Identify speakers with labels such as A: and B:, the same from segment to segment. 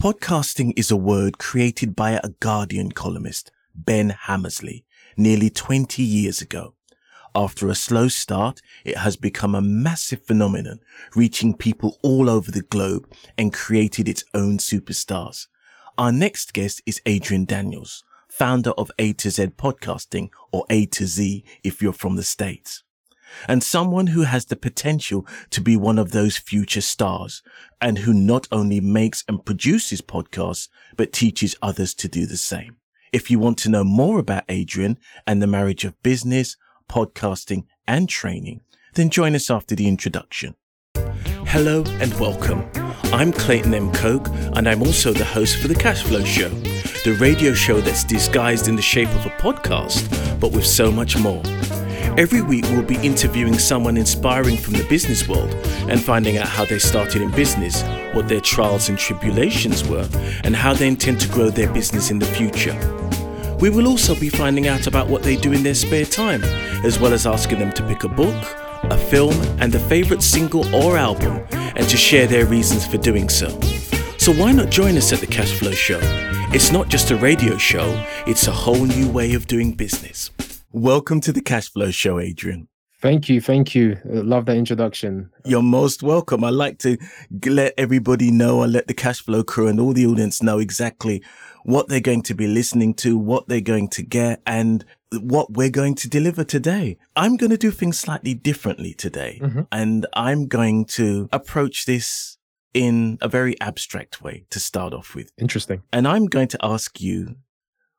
A: Podcasting is a word created by a Guardian columnist, Ben Hammersley, nearly 20 years ago. After a slow start, it has become a massive phenomenon, reaching people all over the globe and created its own superstars. Our next guest is Adrian Daniels, founder of A to Z Podcasting, or A to Z if you're from the States and someone who has the potential to be one of those future stars and who not only makes and produces podcasts, but teaches others to do the same. If you want to know more about Adrian and the marriage of business, podcasting and training, then join us after the introduction. Hello and welcome. I'm Clayton M. Coke and I'm also the host for the Cashflow Show, the radio show that's disguised in the shape of a podcast, but with so much more. Every week, we'll be interviewing someone inspiring from the business world and finding out how they started in business, what their trials and tribulations were, and how they intend to grow their business in the future. We will also be finding out about what they do in their spare time, as well as asking them to pick a book, a film, and a favorite single or album, and to share their reasons for doing so. So why not join us at the Cashflow Show? It's not just a radio show, it's a whole new way of doing business. Welcome to the Cashflow Show, Adrian.
B: Thank you. Thank you. Love that introduction.
A: You're most welcome. I like to let everybody know, I let the Cashflow crew and all the audience know exactly what they're going to be listening to, what they're going to get, and what we're going to deliver today. I'm going to do things slightly differently today, mm-hmm. and I'm going to approach this in a very abstract way to start off with.
B: Interesting.
A: And I'm going to ask you,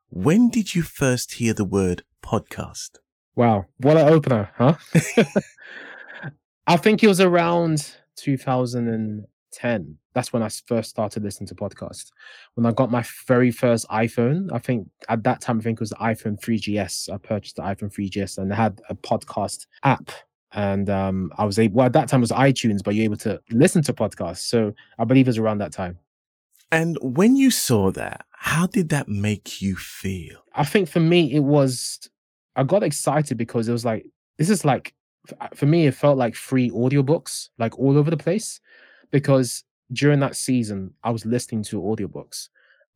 A: when did you first hear the word podcast.
B: Wow, what an opener, huh? I think it was around 2010. That's when I first started listening to podcasts. When I got my very first iPhone, I think at that time, I think it was the iPhone 3GS. I purchased the iPhone 3GS and had a podcast app. And um, I was able, well, at that time it was iTunes, but you're able to listen to podcasts. So I believe it was around that time.
A: And when you saw that, how did that make you feel?
B: I think for me, it was I got excited because it was like this is like for me it felt like free audiobooks like all over the place because during that season I was listening to audiobooks.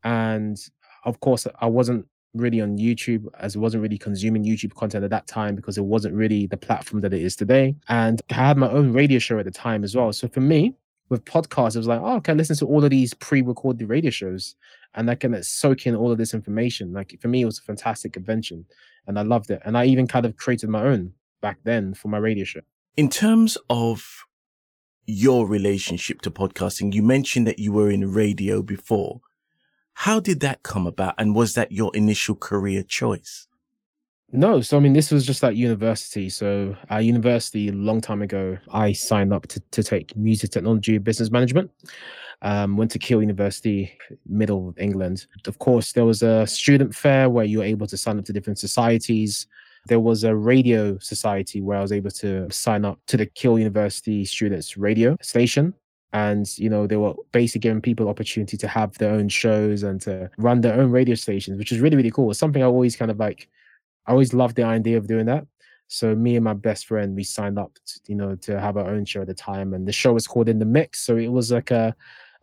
B: And of course I wasn't really on YouTube as I wasn't really consuming YouTube content at that time because it wasn't really the platform that it is today. And I had my own radio show at the time as well. So for me with podcasts, it was like, oh, okay, listen to all of these pre-recorded radio shows, and I can soak in all of this information. Like for me, it was a fantastic invention, and I loved it. And I even kind of created my own back then for my radio show.
A: In terms of your relationship to podcasting, you mentioned that you were in radio before. How did that come about, and was that your initial career choice?
B: No, so I mean, this was just at university. So at university, a long time ago, I signed up to, to take music technology business management. Um, went to Keele University, middle of England. Of course, there was a student fair where you were able to sign up to different societies. There was a radio society where I was able to sign up to the Keele University students radio station. And, you know, they were basically giving people opportunity to have their own shows and to run their own radio stations, which is really, really cool. It's something I always kind of like I always loved the idea of doing that. So me and my best friend, we signed up, to, you know, to have our own show at the time, and the show was called In the Mix. So it was like a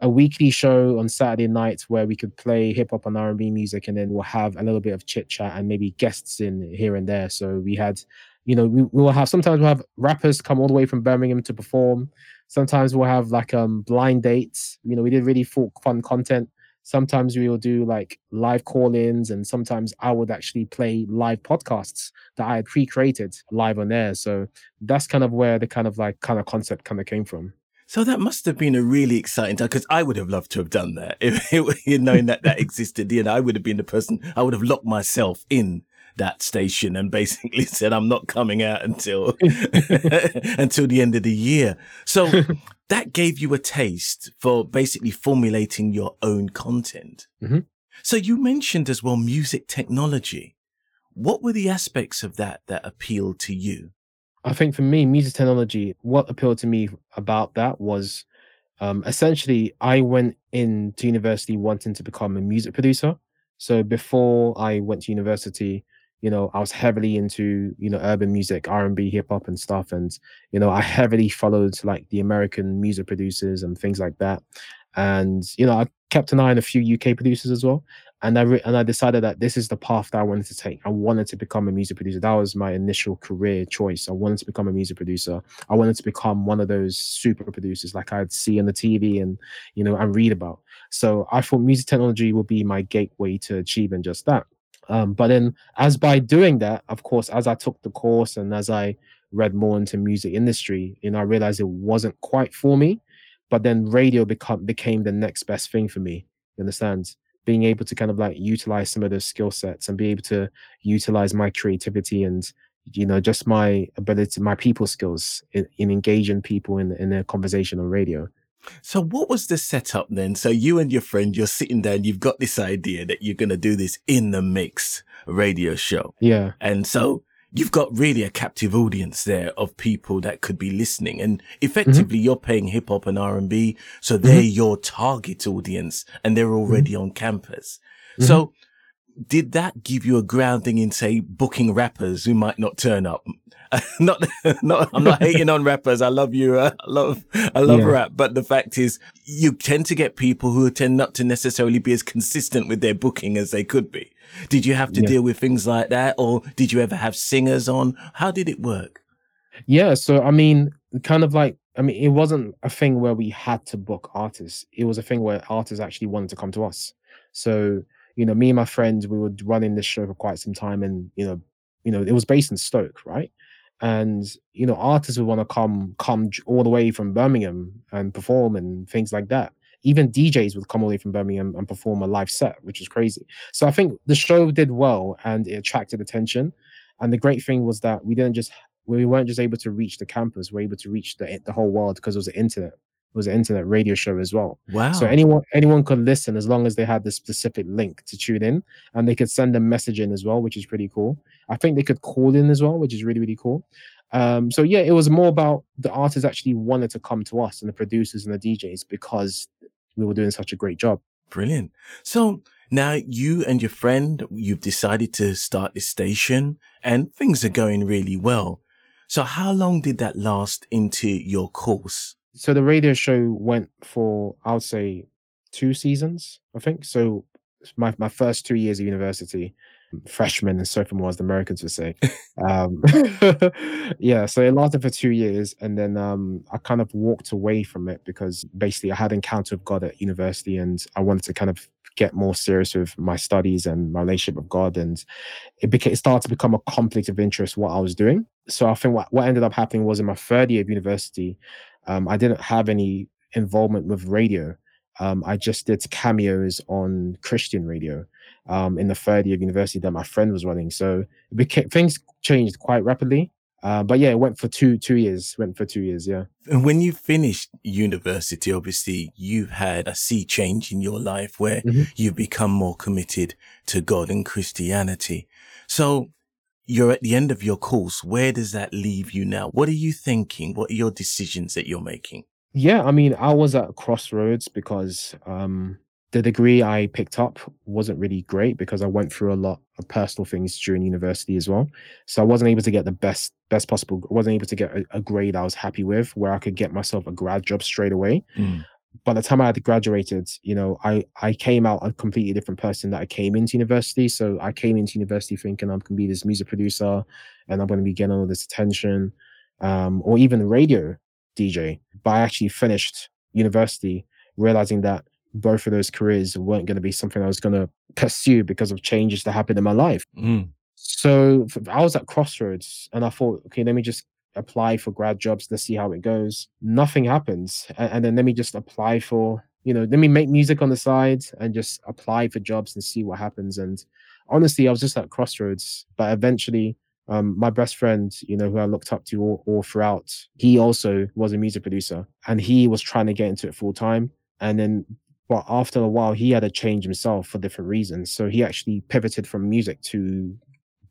B: a weekly show on Saturday nights where we could play hip hop and R and B music, and then we'll have a little bit of chit chat and maybe guests in here and there. So we had, you know, we, we will have sometimes we'll have rappers come all the way from Birmingham to perform. Sometimes we'll have like um blind dates. You know, we did really fun content sometimes we will do like live call-ins and sometimes i would actually play live podcasts that i had pre-created live on air so that's kind of where the kind of like kind of concept kind of came from
A: so that must have been a really exciting time because I would have loved to have done that. If it, knowing that that existed, you know, I would have been the person. I would have locked myself in that station and basically said, "I'm not coming out until until the end of the year." So that gave you a taste for basically formulating your own content. Mm-hmm. So you mentioned as well music technology. What were the aspects of that that appealed to you?
B: I think for me, music technology, what appealed to me about that was um, essentially I went into university wanting to become a music producer. So before I went to university, you know i was heavily into you know urban music r&b hip hop and stuff and you know i heavily followed like the american music producers and things like that and you know i kept an eye on a few UK producers as well, and I re- and I decided that this is the path that I wanted to take. I wanted to become a music producer. That was my initial career choice. I wanted to become a music producer. I wanted to become one of those super producers like I'd see on the TV and you know and read about. So I thought music technology would be my gateway to achieving just that. Um, but then, as by doing that, of course, as I took the course and as I read more into music industry, you know, I realized it wasn't quite for me. But then radio become became the next best thing for me. You understand? Being able to kind of like utilize some of those skill sets and be able to utilize my creativity and you know just my ability my people skills in, in engaging people in in a conversation on radio.
A: So what was the setup then? So you and your friend you're sitting down you've got this idea that you're going to do this in the mix radio show.
B: Yeah.
A: And so you've got really a captive audience there of people that could be listening and effectively mm-hmm. you're paying hip hop and R&B so they're mm-hmm. your target audience and they're already mm-hmm. on campus. Mm-hmm. So did that give you a grounding in say booking rappers who might not turn up? not, not, I'm not hating on rappers. I love you. Uh, I love, I love yeah. rap. But the fact is, you tend to get people who tend not to necessarily be as consistent with their booking as they could be. Did you have to yeah. deal with things like that, or did you ever have singers on? How did it work?
B: Yeah, so I mean, kind of like I mean, it wasn't a thing where we had to book artists. It was a thing where artists actually wanted to come to us. So, you know, me and my friends, we were running this show for quite some time, and you know, you know, it was based in Stoke, right? And you know, artists would want to come come all the way from Birmingham and perform and things like that even DJs would come away from Birmingham and perform a live set, which is crazy. So I think the show did well and it attracted attention. And the great thing was that we didn't just we weren't just able to reach the campus, we are able to reach the the whole world because it was the internet. It was an internet radio show as well.
A: Wow.
B: So anyone anyone could listen as long as they had the specific link to tune in and they could send a message in as well, which is pretty cool. I think they could call in as well, which is really, really cool. Um, so yeah, it was more about the artists actually wanted to come to us and the producers and the DJs because we were doing such a great job.
A: Brilliant. So now you and your friend, you've decided to start this station and things are going really well. So how long did that last into your course?
B: So the radio show went for, I would say, two seasons, I think. So my, my first two years of university, freshman and sophomore, as the Americans would say. um, yeah, so it lasted for two years, and then um, I kind of walked away from it because basically I had an encounter with God at university, and I wanted to kind of get more serious with my studies and my relationship with God, and it became it started to become a conflict of interest what I was doing. So I think what what ended up happening was in my third year of university, um, I didn't have any involvement with radio. Um, I just did cameos on Christian radio um, in the third year of university that my friend was running. So became, things changed quite rapidly. Uh, but yeah, it went for two two years. Went for two years, yeah.
A: And when you finished university, obviously you had a sea change in your life where mm-hmm. you've become more committed to God and Christianity. So you're at the end of your course. Where does that leave you now? What are you thinking? What are your decisions that you're making?
B: Yeah, I mean, I was at crossroads because um, the degree I picked up wasn't really great because I went through a lot of personal things during university as well. So I wasn't able to get the best best possible. wasn't able to get a, a grade I was happy with, where I could get myself a grad job straight away. Mm. By the time I had graduated, you know, I I came out a completely different person that I came into university. So I came into university thinking I'm gonna be this music producer, and I'm gonna be getting all this attention, um, or even radio DJ. But I actually finished university realizing that both of those careers weren't going to be something I was going to pursue because of changes that happened in my life. Mm. So I was at crossroads and I thought, okay, let me just apply for grad jobs. Let's see how it goes. Nothing happens. And, and then let me just apply for, you know, let me make music on the side and just apply for jobs and see what happens. And honestly, I was just at crossroads, but eventually um, my best friend, you know, who I looked up to all, all, throughout, he also was a music producer and he was trying to get into it full time. And then but after a while he had to change himself for different reasons. So he actually pivoted from music to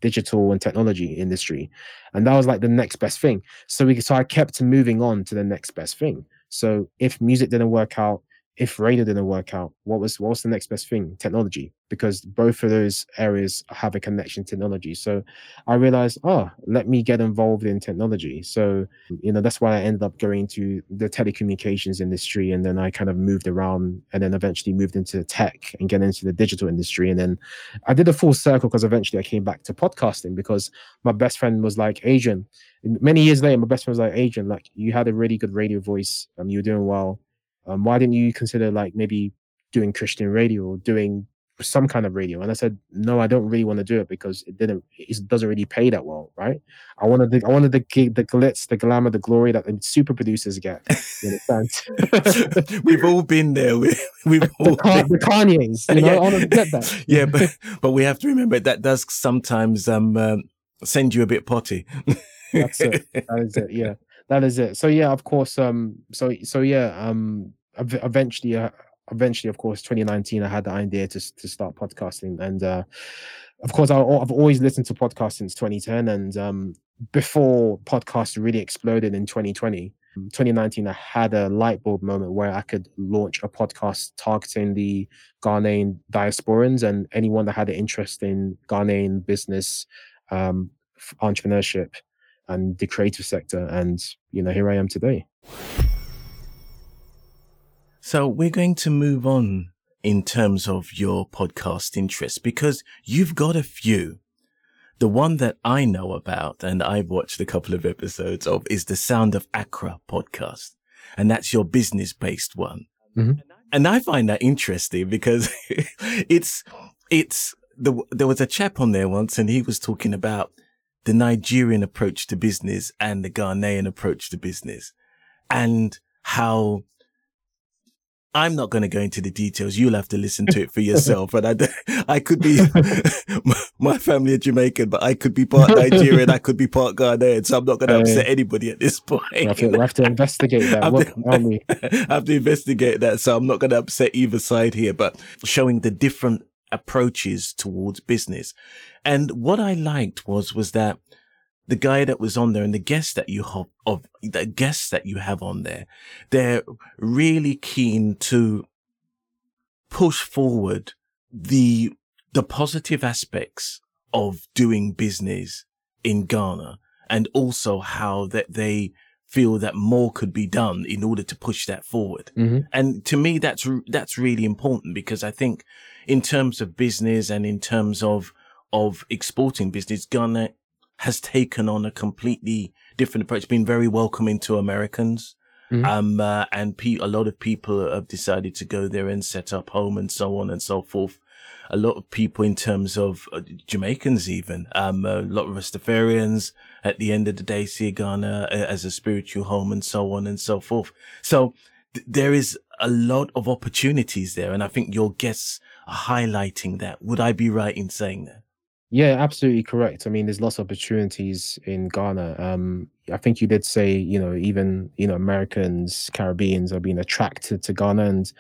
B: digital and technology industry. And that was like the next best thing. So we so i kept moving on to the next best thing. So if music didn't work out if radio didn't work out, what was what was the next best thing? Technology, because both of those areas have a connection to technology. So I realized, oh, let me get involved in technology. So you know that's why I ended up going to the telecommunications industry, and then I kind of moved around, and then eventually moved into tech and get into the digital industry, and then I did a full circle because eventually I came back to podcasting because my best friend was like, Adrian. Many years later, my best friend was like, Adrian, like you had a really good radio voice, um, you were doing well um, why didn't you consider like maybe doing Christian radio or doing some kind of radio? And I said, no, I don't really want to do it because it didn't, it doesn't really pay that well, right? I wanted the, I wanted the gig, the glitz, the glamour, the glory that the super producers get.
A: we've all been there. We, we've
B: all the, the Kanye's, you know, yeah. I want to get that.
A: yeah, but but we have to remember that does sometimes um, um send you a bit potty.
B: That's it. That is it. Yeah that is it. So yeah, of course. Um. So so yeah. Um. Eventually, uh, eventually, of course, 2019, I had the idea to to start podcasting, and uh, of course, I, I've always listened to podcasts since 2010, and um, before podcasts really exploded in 2020. 2019, I had a light bulb moment where I could launch a podcast targeting the Ghanaian diasporans and anyone that had an interest in Ghanaian business, um, entrepreneurship, and the creative sector. And, you know, here I am today.
A: So we're going to move on in terms of your podcast interests because you've got a few. The one that I know about and I've watched a couple of episodes of is the Sound of Accra podcast. And that's your business based one. Mm-hmm. And I find that interesting because it's, it's, the, there was a chap on there once and he was talking about the Nigerian approach to business and the Ghanaian approach to business and how I'm not going to go into the details. You'll have to listen to it for yourself. But I, I could be, my family are Jamaican, but I could be part Nigerian. I could be part Ghanaian. So I'm not going to upset anybody at this point.
B: We have to, we have to investigate that.
A: I have, to, I have to investigate that. So I'm not going to upset either side here, but showing the different approaches towards business. And what I liked was, was that the guy that was on there and the guests that you have of the guests that you have on there, they're really keen to push forward the, the positive aspects of doing business in Ghana and also how that they feel that more could be done in order to push that forward. Mm-hmm. And to me, that's, that's really important because I think in terms of business and in terms of, of exporting business, Ghana has taken on a completely different approach, been very welcoming to Americans. Mm-hmm. Um, uh, and pe- a lot of people have decided to go there and set up home and so on and so forth. A lot of people in terms of uh, Jamaicans, even, um, a lot of Rastafarians at the end of the day see Ghana uh, as a spiritual home and so on and so forth. So th- there is a lot of opportunities there. And I think your guests highlighting that. Would I be right in saying that?
B: Yeah, absolutely correct. I mean, there's lots of opportunities in Ghana. Um, I think you did say, you know, even you know Americans, Caribbeans are being attracted to Ghana, and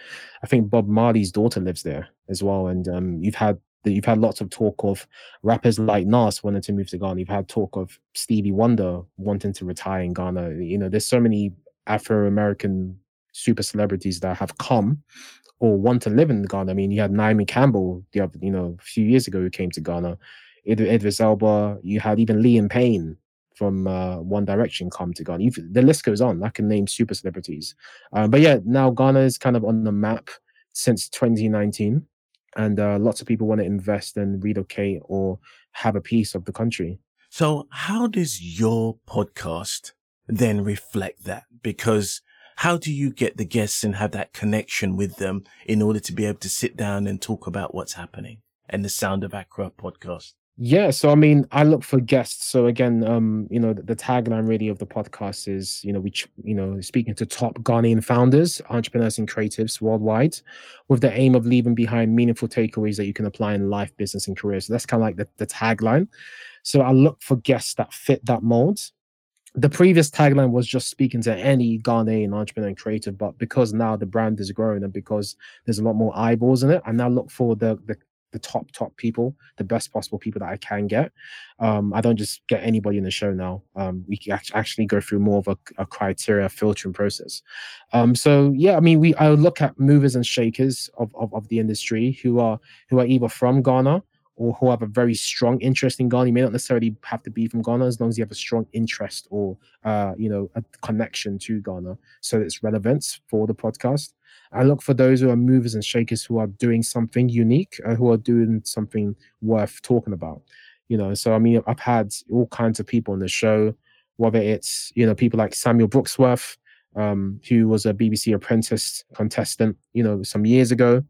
B: I think Bob Marley's daughter lives there as well. And um, you've had you've had lots of talk of rappers like Nas wanting to move to Ghana. You've had talk of Stevie Wonder wanting to retire in Ghana. You know, there's so many Afro American super celebrities that have come or want to live in Ghana. I mean, you had Naomi Campbell the other, you know, a few years ago who came to Ghana. Id- Idris Elba. You had even Liam Payne from uh, One Direction come to Ghana. You've, the list goes on. I can name super celebrities. Um, but yeah, now Ghana is kind of on the map since 2019, and uh, lots of people want to invest and relocate or have a piece of the country.
A: So, how does your podcast then reflect that? Because how do you get the guests and have that connection with them in order to be able to sit down and talk about what's happening and the Sound of Accra podcast?
B: Yeah, so I mean, I look for guests. So again, um, you know, the, the tagline really of the podcast is, you know, we, you know, speaking to top Ghanaian founders, entrepreneurs, and creatives worldwide, with the aim of leaving behind meaningful takeaways that you can apply in life, business, and career. So that's kind of like the, the tagline. So I look for guests that fit that mold the previous tagline was just speaking to any Ghanaian entrepreneur and creative, but because now the brand is growing and because there's a lot more eyeballs in it, I now look for the the, the top top people, the best possible people that I can get. Um, I don't just get anybody in the show now. Um, we can actually go through more of a, a criteria filtering process. Um, so yeah, I mean, we I look at movers and shakers of, of, of the industry who are who are either from Ghana or who have a very strong interest in Ghana. You may not necessarily have to be from Ghana as long as you have a strong interest or uh, you know a connection to Ghana, so it's relevance for the podcast. I look for those who are movers and shakers who are doing something unique, uh, who are doing something worth talking about. You know, so I mean, I've had all kinds of people on the show, whether it's you know people like Samuel Brooksworth, um, who was a BBC Apprentice contestant, you know, some years ago.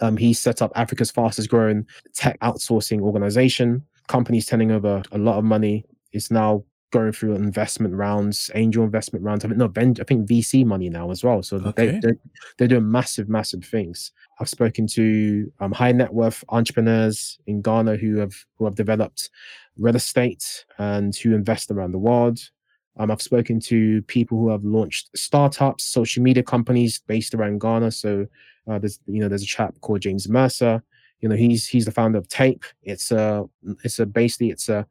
B: Um, he set up Africa's fastest growing tech outsourcing organization. Companies turning over a lot of money. It's now going through investment rounds, angel investment rounds. I think no, I think VC money now as well. So okay. they, they're, they're doing massive, massive things. I've spoken to um, high net worth entrepreneurs in Ghana who have who have developed real estate and who invest around the world. Um, I've spoken to people who have launched startups, social media companies based around Ghana. So uh, there's you know there's a chap called James Mercer. You know he's he's the founder of Tape. It's a it's a basically it's a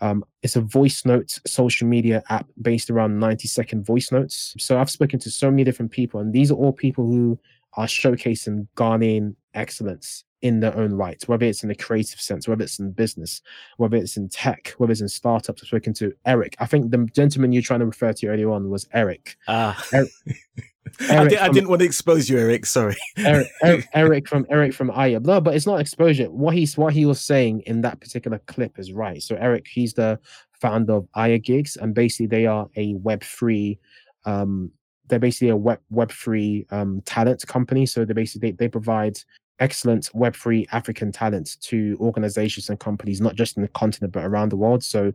B: um, it's a voice note social media app based around 90 second voice notes. So I've spoken to so many different people, and these are all people who are showcasing Ghanaian excellence in their own right, whether it's in the creative sense, whether it's in business, whether it's in tech, whether it's in startups. I've spoken to Eric. I think the gentleman you're trying to refer to earlier on was Eric.
A: Ah. Eric, I, did, not want to expose you, Eric. Sorry,
B: Eric, Eric, Eric, from Eric from Aya. No, but it's not exposure. What he's what he was saying in that particular clip is right. So Eric, he's the founder of Aya Gigs, and basically they are a Web3. Um, they're basically a web Web3 um, talent company. So they basically they, they provide excellent Web3 African talent to organizations and companies, not just in the continent but around the world. So,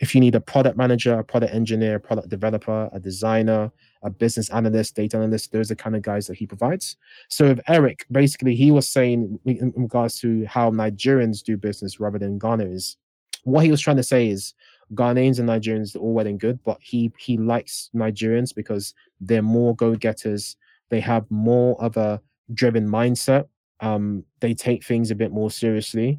B: if you need a product manager, a product engineer, a product developer, a designer, a business analyst, data analyst, those are the kind of guys that he provides. So, with Eric, basically, he was saying in regards to how Nigerians do business rather than Ghanaians. What he was trying to say is Ghanaians and Nigerians are all well and good, but he he likes Nigerians because they're more go-getters. They have more of a driven mindset um, they take things a bit more seriously,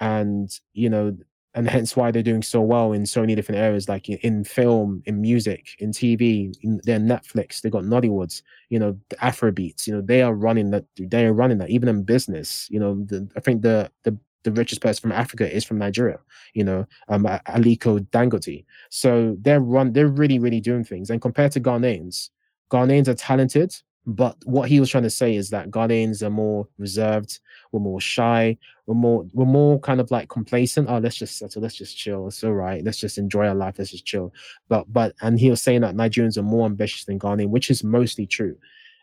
B: and you know, and hence why they're doing so well in so many different areas, like in film, in music, in TV, in their Netflix. They got Nollywoods, you know, the Afrobeats. You know, they are running that. They are running that. Even in business, you know, the, I think the the the richest person from Africa is from Nigeria, you know, um, Aliko Dangote. So they're run, they're really, really doing things. And compared to Ghanaians, Ghanaians are talented, but what he was trying to say is that Ghanaians are more reserved, we're more shy, we're more we're more kind of like complacent. Oh, let's just settle, let's just chill. It's all right. Let's just enjoy our life. Let's just chill. But but and he was saying that Nigerians are more ambitious than Ghanaian, which is mostly true.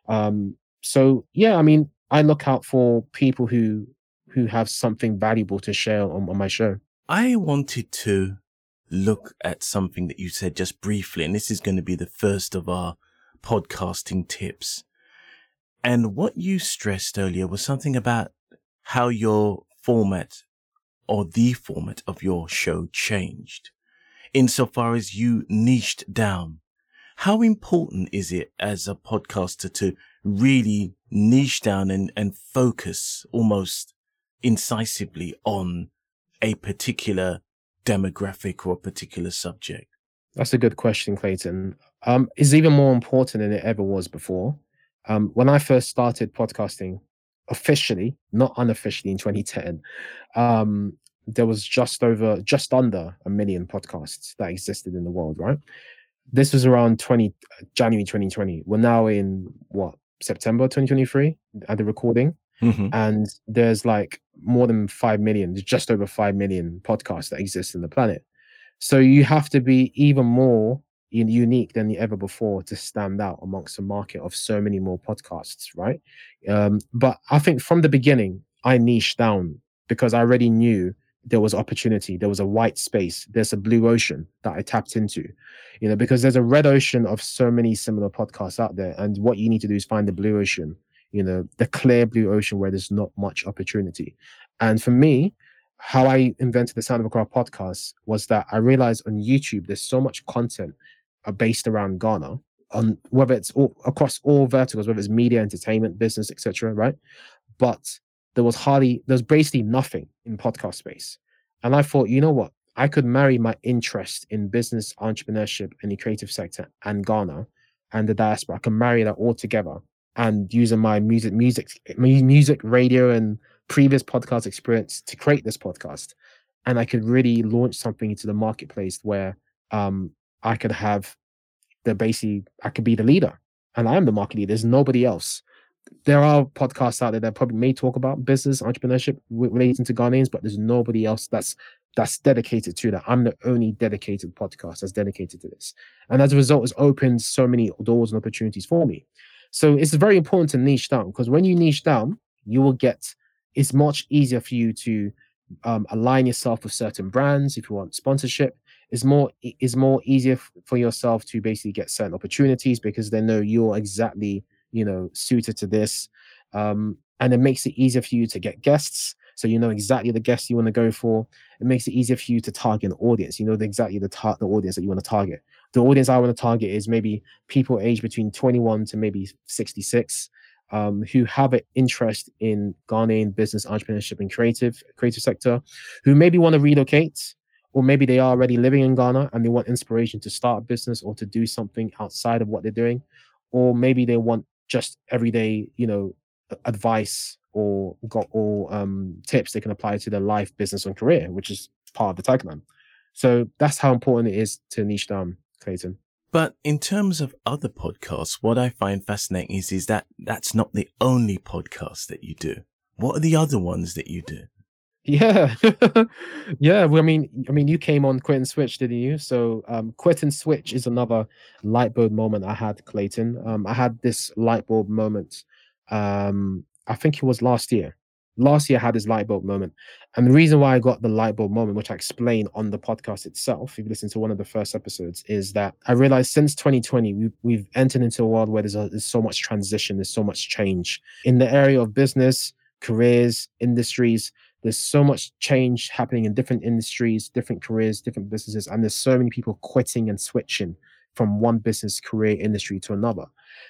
B: Um, so yeah, I mean, I look out for people who who have something valuable to share on, on my show.
A: I wanted to look at something that you said just briefly, and this is going to be the first of our podcasting tips. And what you stressed earlier was something about how your format or the format of your show changed insofar as you niched down. How important is it as a podcaster to really niche down and, and focus almost incisively on a particular demographic or a particular subject?
B: That's a good question, Clayton. Um, it's even more important than it ever was before um, when I first started podcasting officially, not unofficially in 2010, um, there was just over, just under a million podcasts that existed in the world, right? This was around 20, January 2020. We're now in what, September 2023 at the recording. Mm-hmm. And there's like more than 5 million, just over 5 million podcasts that exist in the planet. So you have to be even more unique than ever before to stand out amongst a market of so many more podcasts, right? Um, but I think from the beginning, I niched down because I already knew there was opportunity, there was a white space, there's a blue ocean that I tapped into, you know, because there's a red ocean of so many similar podcasts out there. And what you need to do is find the blue ocean, you know, the clear blue ocean where there's not much opportunity. And for me, how I invented the Sound of Accra podcast was that I realized on YouTube there's so much content are based around Ghana, on whether it's all, across all verticals, whether it's media, entertainment, business, etc. Right, but there was hardly there's basically nothing in podcast space. And I thought, you know what? I could marry my interest in business, entrepreneurship, and the creative sector and Ghana and the diaspora. I can marry that all together and using my music, music, music, radio, and previous podcast experience to create this podcast. And I could really launch something into the marketplace where um, I could have the basically I could be the leader, and I am the market leader. There's nobody else. There are podcasts out there that probably may talk about business entrepreneurship relating to Ghanaians, but there's nobody else that's that's dedicated to that. I'm the only dedicated podcast that's dedicated to this. And as a result, it's opened so many doors and opportunities for me. So it's very important to niche down because when you niche down, you will get it's much easier for you to um, align yourself with certain brands if you want sponsorship. It's more it's more easier for yourself to basically get certain opportunities because they know you're exactly you know suited to this, um, and it makes it easier for you to get guests so you know exactly the guests you want to go for. It makes it easier for you to target an audience. You know the, exactly the tar- the audience that you want to target. The audience I want to target is maybe people aged between 21 to maybe 66. Um, who have an interest in Ghanaian business, entrepreneurship, and creative creative sector, who maybe want to relocate, or maybe they are already living in Ghana and they want inspiration to start a business or to do something outside of what they're doing, or maybe they want just everyday, you know, advice or got all um, tips they can apply to their life, business, and career, which is part of the tagline. So that's how important it is to niche down, Clayton.
A: But in terms of other podcasts, what I find fascinating is, is that that's not the only podcast that you do. What are the other ones that you do?
B: Yeah, yeah. Well, I mean, I mean, you came on Quit and Switch, didn't you? So, um, Quit and Switch is another light bulb moment I had, Clayton. Um, I had this light bulb moment um, I think it was last year. Last year I had this light bulb moment. And the reason why I got the light bulb moment, which I explain on the podcast itself, if you listen to one of the first episodes, is that I realized since 2020, we've, we've entered into a world where there's, a, there's so much transition, there's so much change in the area of business, careers, industries. There's so much change happening in different industries, different careers, different businesses, and there's so many people quitting and switching from one business, career, industry to another.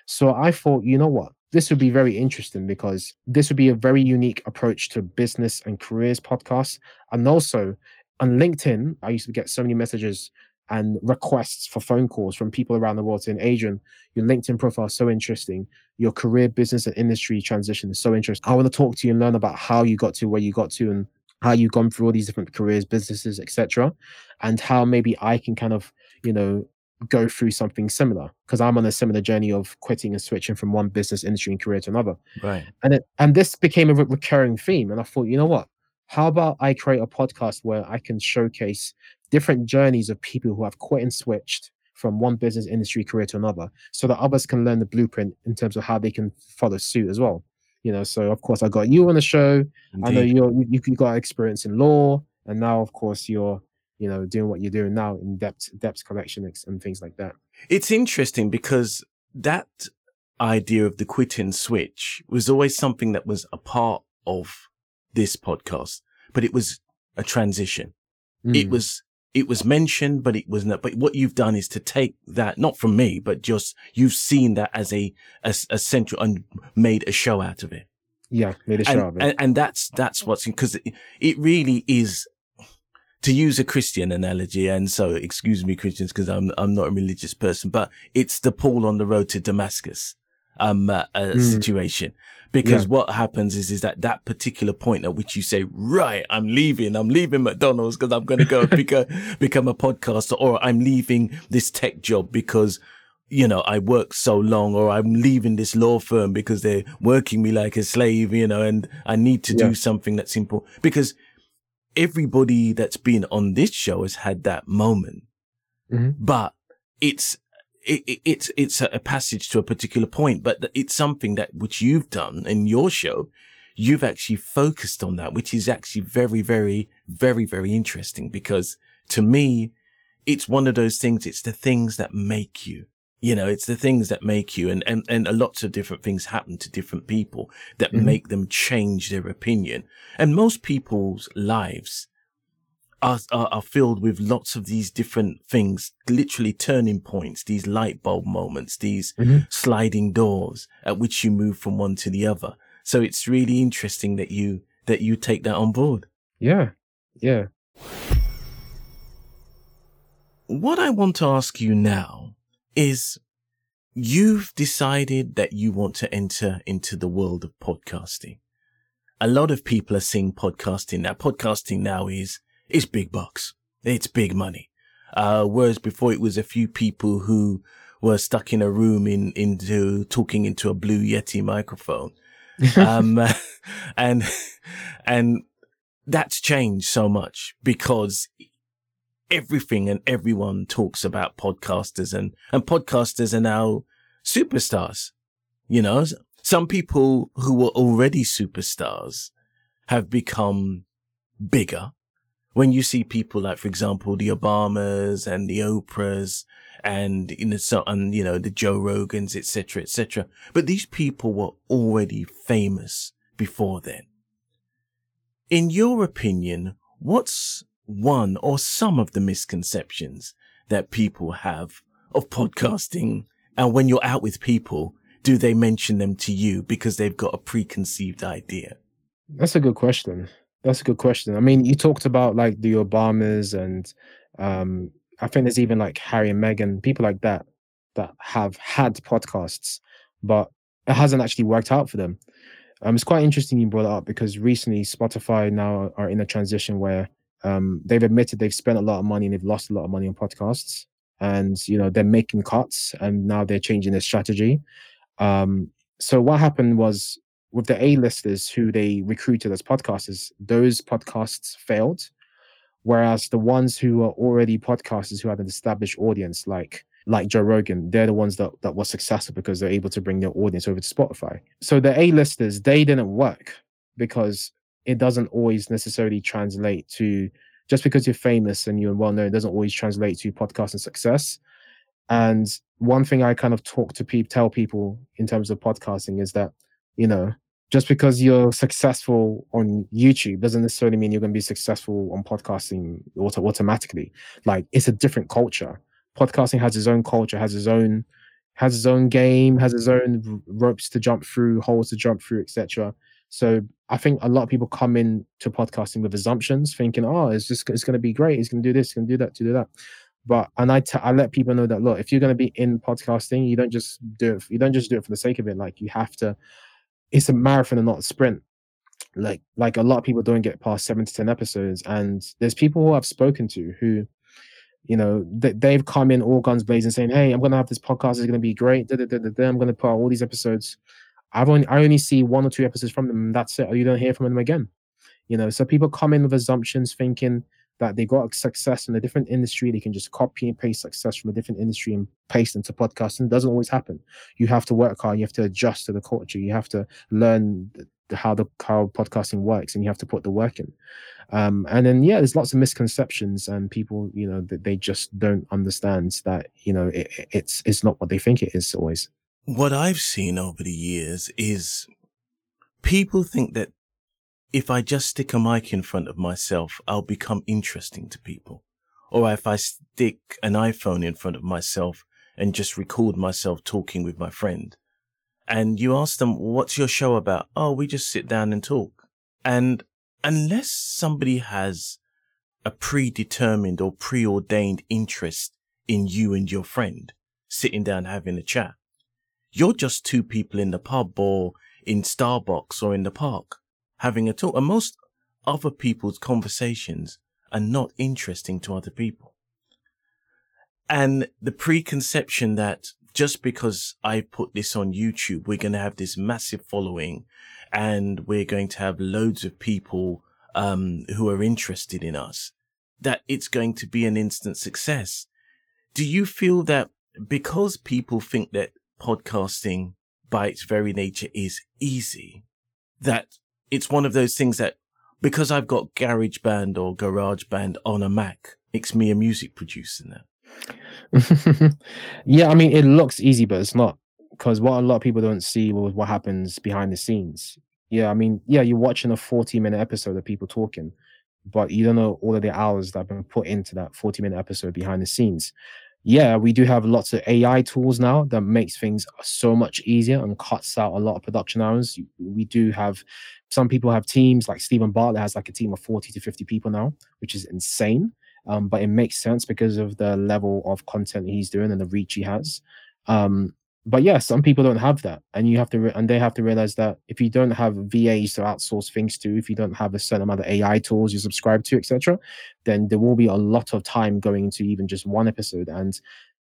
B: So I thought, you know what? this would be very interesting because this would be a very unique approach to business and careers podcast. And also on LinkedIn, I used to get so many messages and requests for phone calls from people around the world saying, Adrian, your LinkedIn profile is so interesting. Your career, business, and industry transition is so interesting. I want to talk to you and learn about how you got to where you got to and how you've gone through all these different careers, businesses, etc. And how maybe I can kind of, you know, go through something similar because I'm on a similar journey of quitting and switching from one business industry and career to another.
A: Right.
B: And it and this became a re- recurring theme. And I thought, you know what? How about I create a podcast where I can showcase different journeys of people who have quit and switched from one business industry career to another, so that others can learn the blueprint in terms of how they can follow suit as well. You know, so of course I got you on the show. Indeed. I know you're you, you got experience in law, and now of course you're you know, doing what you're doing now in depth, depth collection and things like that.
A: It's interesting because that idea of the quit and switch was always something that was a part of this podcast, but it was a transition. Mm. It was, it was mentioned, but it was not, but what you've done is to take that, not from me, but just you've seen that as a, as a central and made a show out of it.
B: Yeah, made a show
A: and,
B: of it.
A: And, and that's, that's what's, because it, it really is to use a Christian analogy, and so excuse me, Christians, because I'm I'm not a religious person, but it's the Paul on the road to Damascus um uh, mm. situation because yeah. what happens is is that that particular point at which you say right i'm leaving i'm leaving mcdonald's because i'm going to go become, become a podcaster or i'm leaving this tech job because you know i work so long or i'm leaving this law firm because they're working me like a slave you know and i need to yeah. do something that's simple because everybody that's been on this show has had that moment, mm-hmm. but it's it, it's it's a passage to a particular point, but it's something that which you've done in your show. You've actually focused on that, which is actually very, very, very, very interesting because to me, it's one of those things. It's the things that make you. You know, it's the things that make you, and, and, and lots of different things happen to different people that mm-hmm. make them change their opinion. And most people's lives are, are, are, filled with lots of these different things, literally turning points, these light bulb moments, these mm-hmm. sliding doors at which you move from one to the other. So it's really interesting that you that you take that on board.
B: Yeah. Yeah.
A: What I want to ask you now is you've decided that you want to enter into the world of podcasting. A lot of people are seeing podcasting now. Podcasting now is, is big bucks. It's big money. Uh, whereas before it was a few people who were stuck in a room in, into talking into a blue Yeti microphone. um, and, and that's changed so much because everything and everyone talks about podcasters and, and podcasters are now superstars. You know, some people who were already superstars have become bigger. When you see people like, for example, the Obamas and the Oprahs and, know, so, and, you know, the Joe Rogans, etc., etc. But these people were already famous before then. In your opinion, what's one or some of the misconceptions that people have of podcasting? And when you're out with people, do they mention them to you because they've got a preconceived idea?
B: That's a good question. That's a good question. I mean, you talked about like the Obamas and um, I think there's even like Harry and Meghan, people like that that have had podcasts, but it hasn't actually worked out for them. Um, it's quite interesting you brought it up because recently Spotify now are in a transition where um, they've admitted they've spent a lot of money and they've lost a lot of money on podcasts, and you know they're making cuts and now they're changing their strategy. Um, so what happened was with the A-listers who they recruited as podcasters, those podcasts failed, whereas the ones who are already podcasters who had an established audience, like like Joe Rogan, they're the ones that, that were successful because they're able to bring their audience over to Spotify. So the A-listers, they didn't work because it doesn't always necessarily translate to just because you're famous and you're well known, doesn't always translate to podcasting success. And one thing I kind of talk to people, tell people in terms of podcasting is that, you know, just because you're successful on YouTube doesn't necessarily mean you're going to be successful on podcasting auto- automatically. Like it's a different culture. Podcasting has its own culture, has its own has its own game, has its own ropes to jump through, holes to jump through, etc. So I think a lot of people come in to podcasting with assumptions, thinking, "Oh, it's just it's going to be great. It's going to do this, it's going to do that, to do that." But and I, t- I let people know that look, if you're going to be in podcasting, you don't just do it. You don't just do it for the sake of it. Like you have to. It's a marathon and not a sprint. Like like a lot of people don't get past seven to ten episodes, and there's people who I've spoken to who, you know, they, they've come in all guns blazing, saying, "Hey, I'm to have this podcast. It's to be great. Da, da, da, I'm to put out all these episodes." I've only I only see one or two episodes from them, that's it. Or You don't hear from them again. You know, so people come in with assumptions, thinking that they got success in a different industry, they can just copy and paste success from a different industry and paste into podcasting. It doesn't always happen. You have to work hard. You have to adjust to the culture. You have to learn how the how podcasting works, and you have to put the work in. Um, and then yeah, there's lots of misconceptions, and people, you know, that they just don't understand that you know it, it's it's not what they think it is always.
A: What I've seen over the years is people think that if I just stick a mic in front of myself, I'll become interesting to people. Or if I stick an iPhone in front of myself and just record myself talking with my friend. And you ask them, what's your show about? Oh, we just sit down and talk. And unless somebody has a predetermined or preordained interest in you and your friend sitting down having a chat, you're just two people in the pub or in Starbucks or in the park having a talk. And most other people's conversations are not interesting to other people. And the preconception that just because I put this on YouTube, we're going to have this massive following and we're going to have loads of people um, who are interested in us, that it's going to be an instant success. Do you feel that because people think that podcasting by its very nature is easy, that it's one of those things that because I've got GarageBand or GarageBand on a Mac makes me a music producer
B: now. yeah, I mean, it looks easy, but it's not because what a lot of people don't see was what happens behind the scenes. Yeah, I mean, yeah, you're watching a 40 minute episode of people talking, but you don't know all of the hours that have been put into that 40 minute episode behind the scenes. Yeah, we do have lots of AI tools now that makes things so much easier and cuts out a lot of production hours. We do have some people have teams like Steven Bartlett has like a team of 40 to 50 people now, which is insane. Um, but it makes sense because of the level of content he's doing and the reach he has. Um, but yeah, some people don't have that, and you have to, re- and they have to realize that if you don't have VAs to outsource things to, if you don't have a certain amount of AI tools you subscribe to, etc., then there will be a lot of time going into even just one episode. And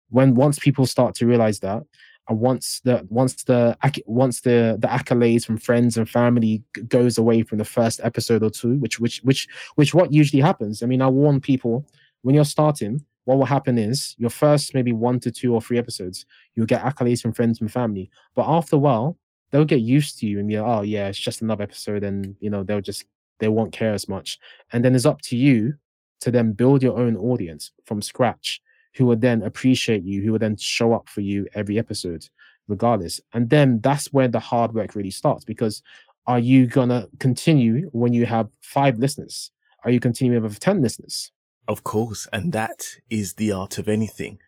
B: when once people start to realize that, and once the once the once the the accolades from friends and family goes away from the first episode or two, which which which which what usually happens. I mean, I warn people when you're starting what will happen is your first maybe one to two or three episodes, you'll get accolades from friends and family. But after a while, they'll get used to you and be like, oh yeah, it's just another episode, and you know, they'll just they won't care as much. And then it's up to you to then build your own audience from scratch who will then appreciate you, who will then show up for you every episode, regardless. And then that's where the hard work really starts because are you gonna continue when you have five listeners? Are you continuing with 10 listeners?
A: Of course, and that is the art of anything.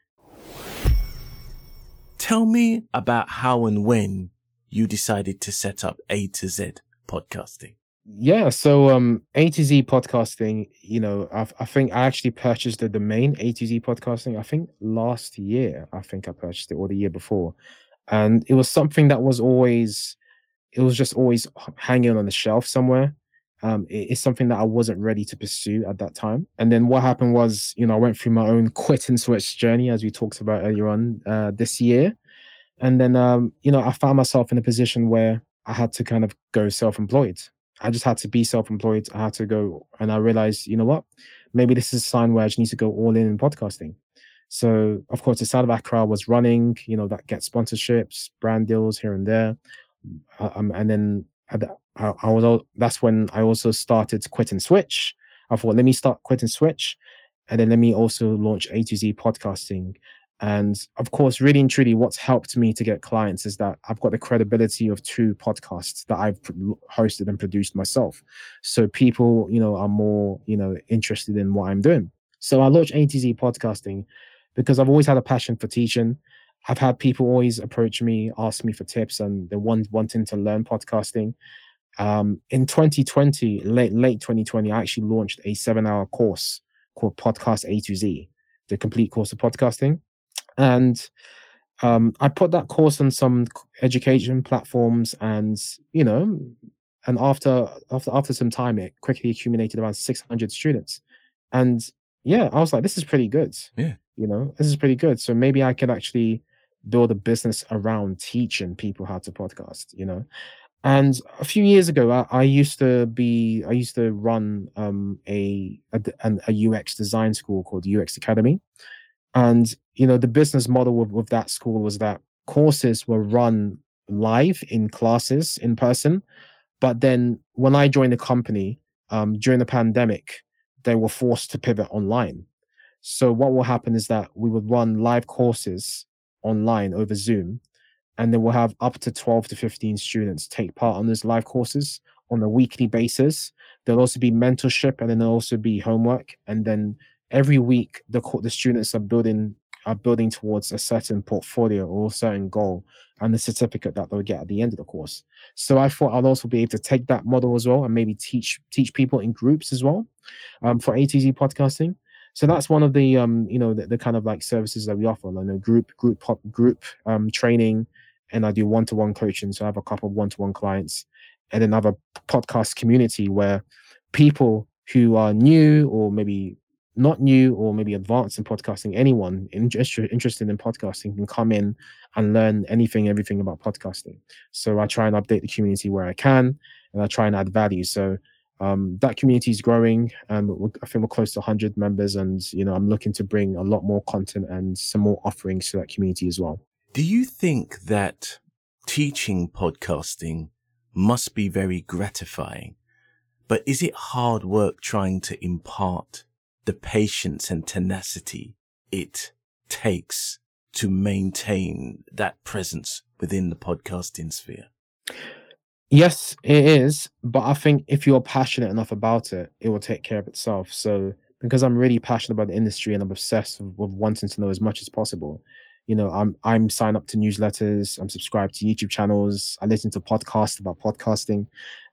A: Tell me about how and when you decided to set up A to Z podcasting.
B: Yeah, so um A to Z podcasting, you know, I, I think I actually purchased the domain A to Z podcasting, I think last year, I think I purchased it or the year before. And it was something that was always it was just always hanging on the shelf somewhere um, it, it's something that I wasn't ready to pursue at that time. And then what happened was, you know, I went through my own quit and switch journey, as we talked about earlier on uh, this year. And then, um, you know, I found myself in a position where I had to kind of go self employed. I just had to be self employed. I had to go, and I realized, you know what? Maybe this is a sign where I just need to go all in in podcasting. So, of course, the Sound of Accra was running, you know, that gets sponsorships, brand deals here and there. Uh, um, and then I, I was that's when I also started quit and switch. I thought, let me start quit and switch, and then let me also launch A to Z podcasting. And of course, really and truly, what's helped me to get clients is that I've got the credibility of two podcasts that I've hosted and produced myself. So people, you know, are more, you know, interested in what I'm doing. So I launched A to Z podcasting because I've always had a passion for teaching. I've had people always approach me, ask me for tips, and they want wanting to learn podcasting. Um, in 2020, late late 2020, I actually launched a seven-hour course called Podcast A to Z, the complete course of podcasting, and um, I put that course on some education platforms, and you know, and after after after some time, it quickly accumulated around 600 students, and yeah, I was like, this is pretty good.
A: Yeah,
B: you know, this is pretty good. So maybe I could actually build a business around teaching people how to podcast. You know, and a few years ago, I, I, used to be, I used to run um, a, a, a UX design school called UX Academy, and you know the business model with, with that school was that courses were run live in classes in person, but then when I joined the company um, during the pandemic, they were forced to pivot online. So what will happen is that we would run live courses online over Zoom, and then we'll have up to 12 to 15 students take part on those live courses on a weekly basis. There'll also be mentorship and then there'll also be homework. And then every week the the students are building are building towards a certain portfolio or a certain goal and the certificate that they'll get at the end of the course. So I thought I'll also be able to take that model as well and maybe teach teach people in groups as well um, for A to Z podcasting. So that's one of the um, you know the, the, kind of like services that we offer, like a group group pop, group um, training, and I do one to one coaching. So I have a couple of one to one clients, and then I have a podcast community where people who are new or maybe not new or maybe advanced in podcasting, anyone interested in podcasting can come in and learn anything, everything about podcasting. So I try and update the community where I can, and I try and add value. So um, that community is growing. Um, I think we're close to 100 members, and you know I'm looking to bring a lot more content and some more offerings to that community as well.
A: Do you think that teaching podcasting must be very gratifying? But is it hard work trying to impart the patience and tenacity it takes to maintain that presence within the podcasting sphere?
B: Yes, it is. But I think if you're passionate enough about it, it will take care of itself. So because I'm really passionate about the industry and I'm obsessed with, with wanting to know as much as possible. You know, I'm I'm signed up to newsletters. I'm subscribed to YouTube channels. I listen to podcasts about podcasting.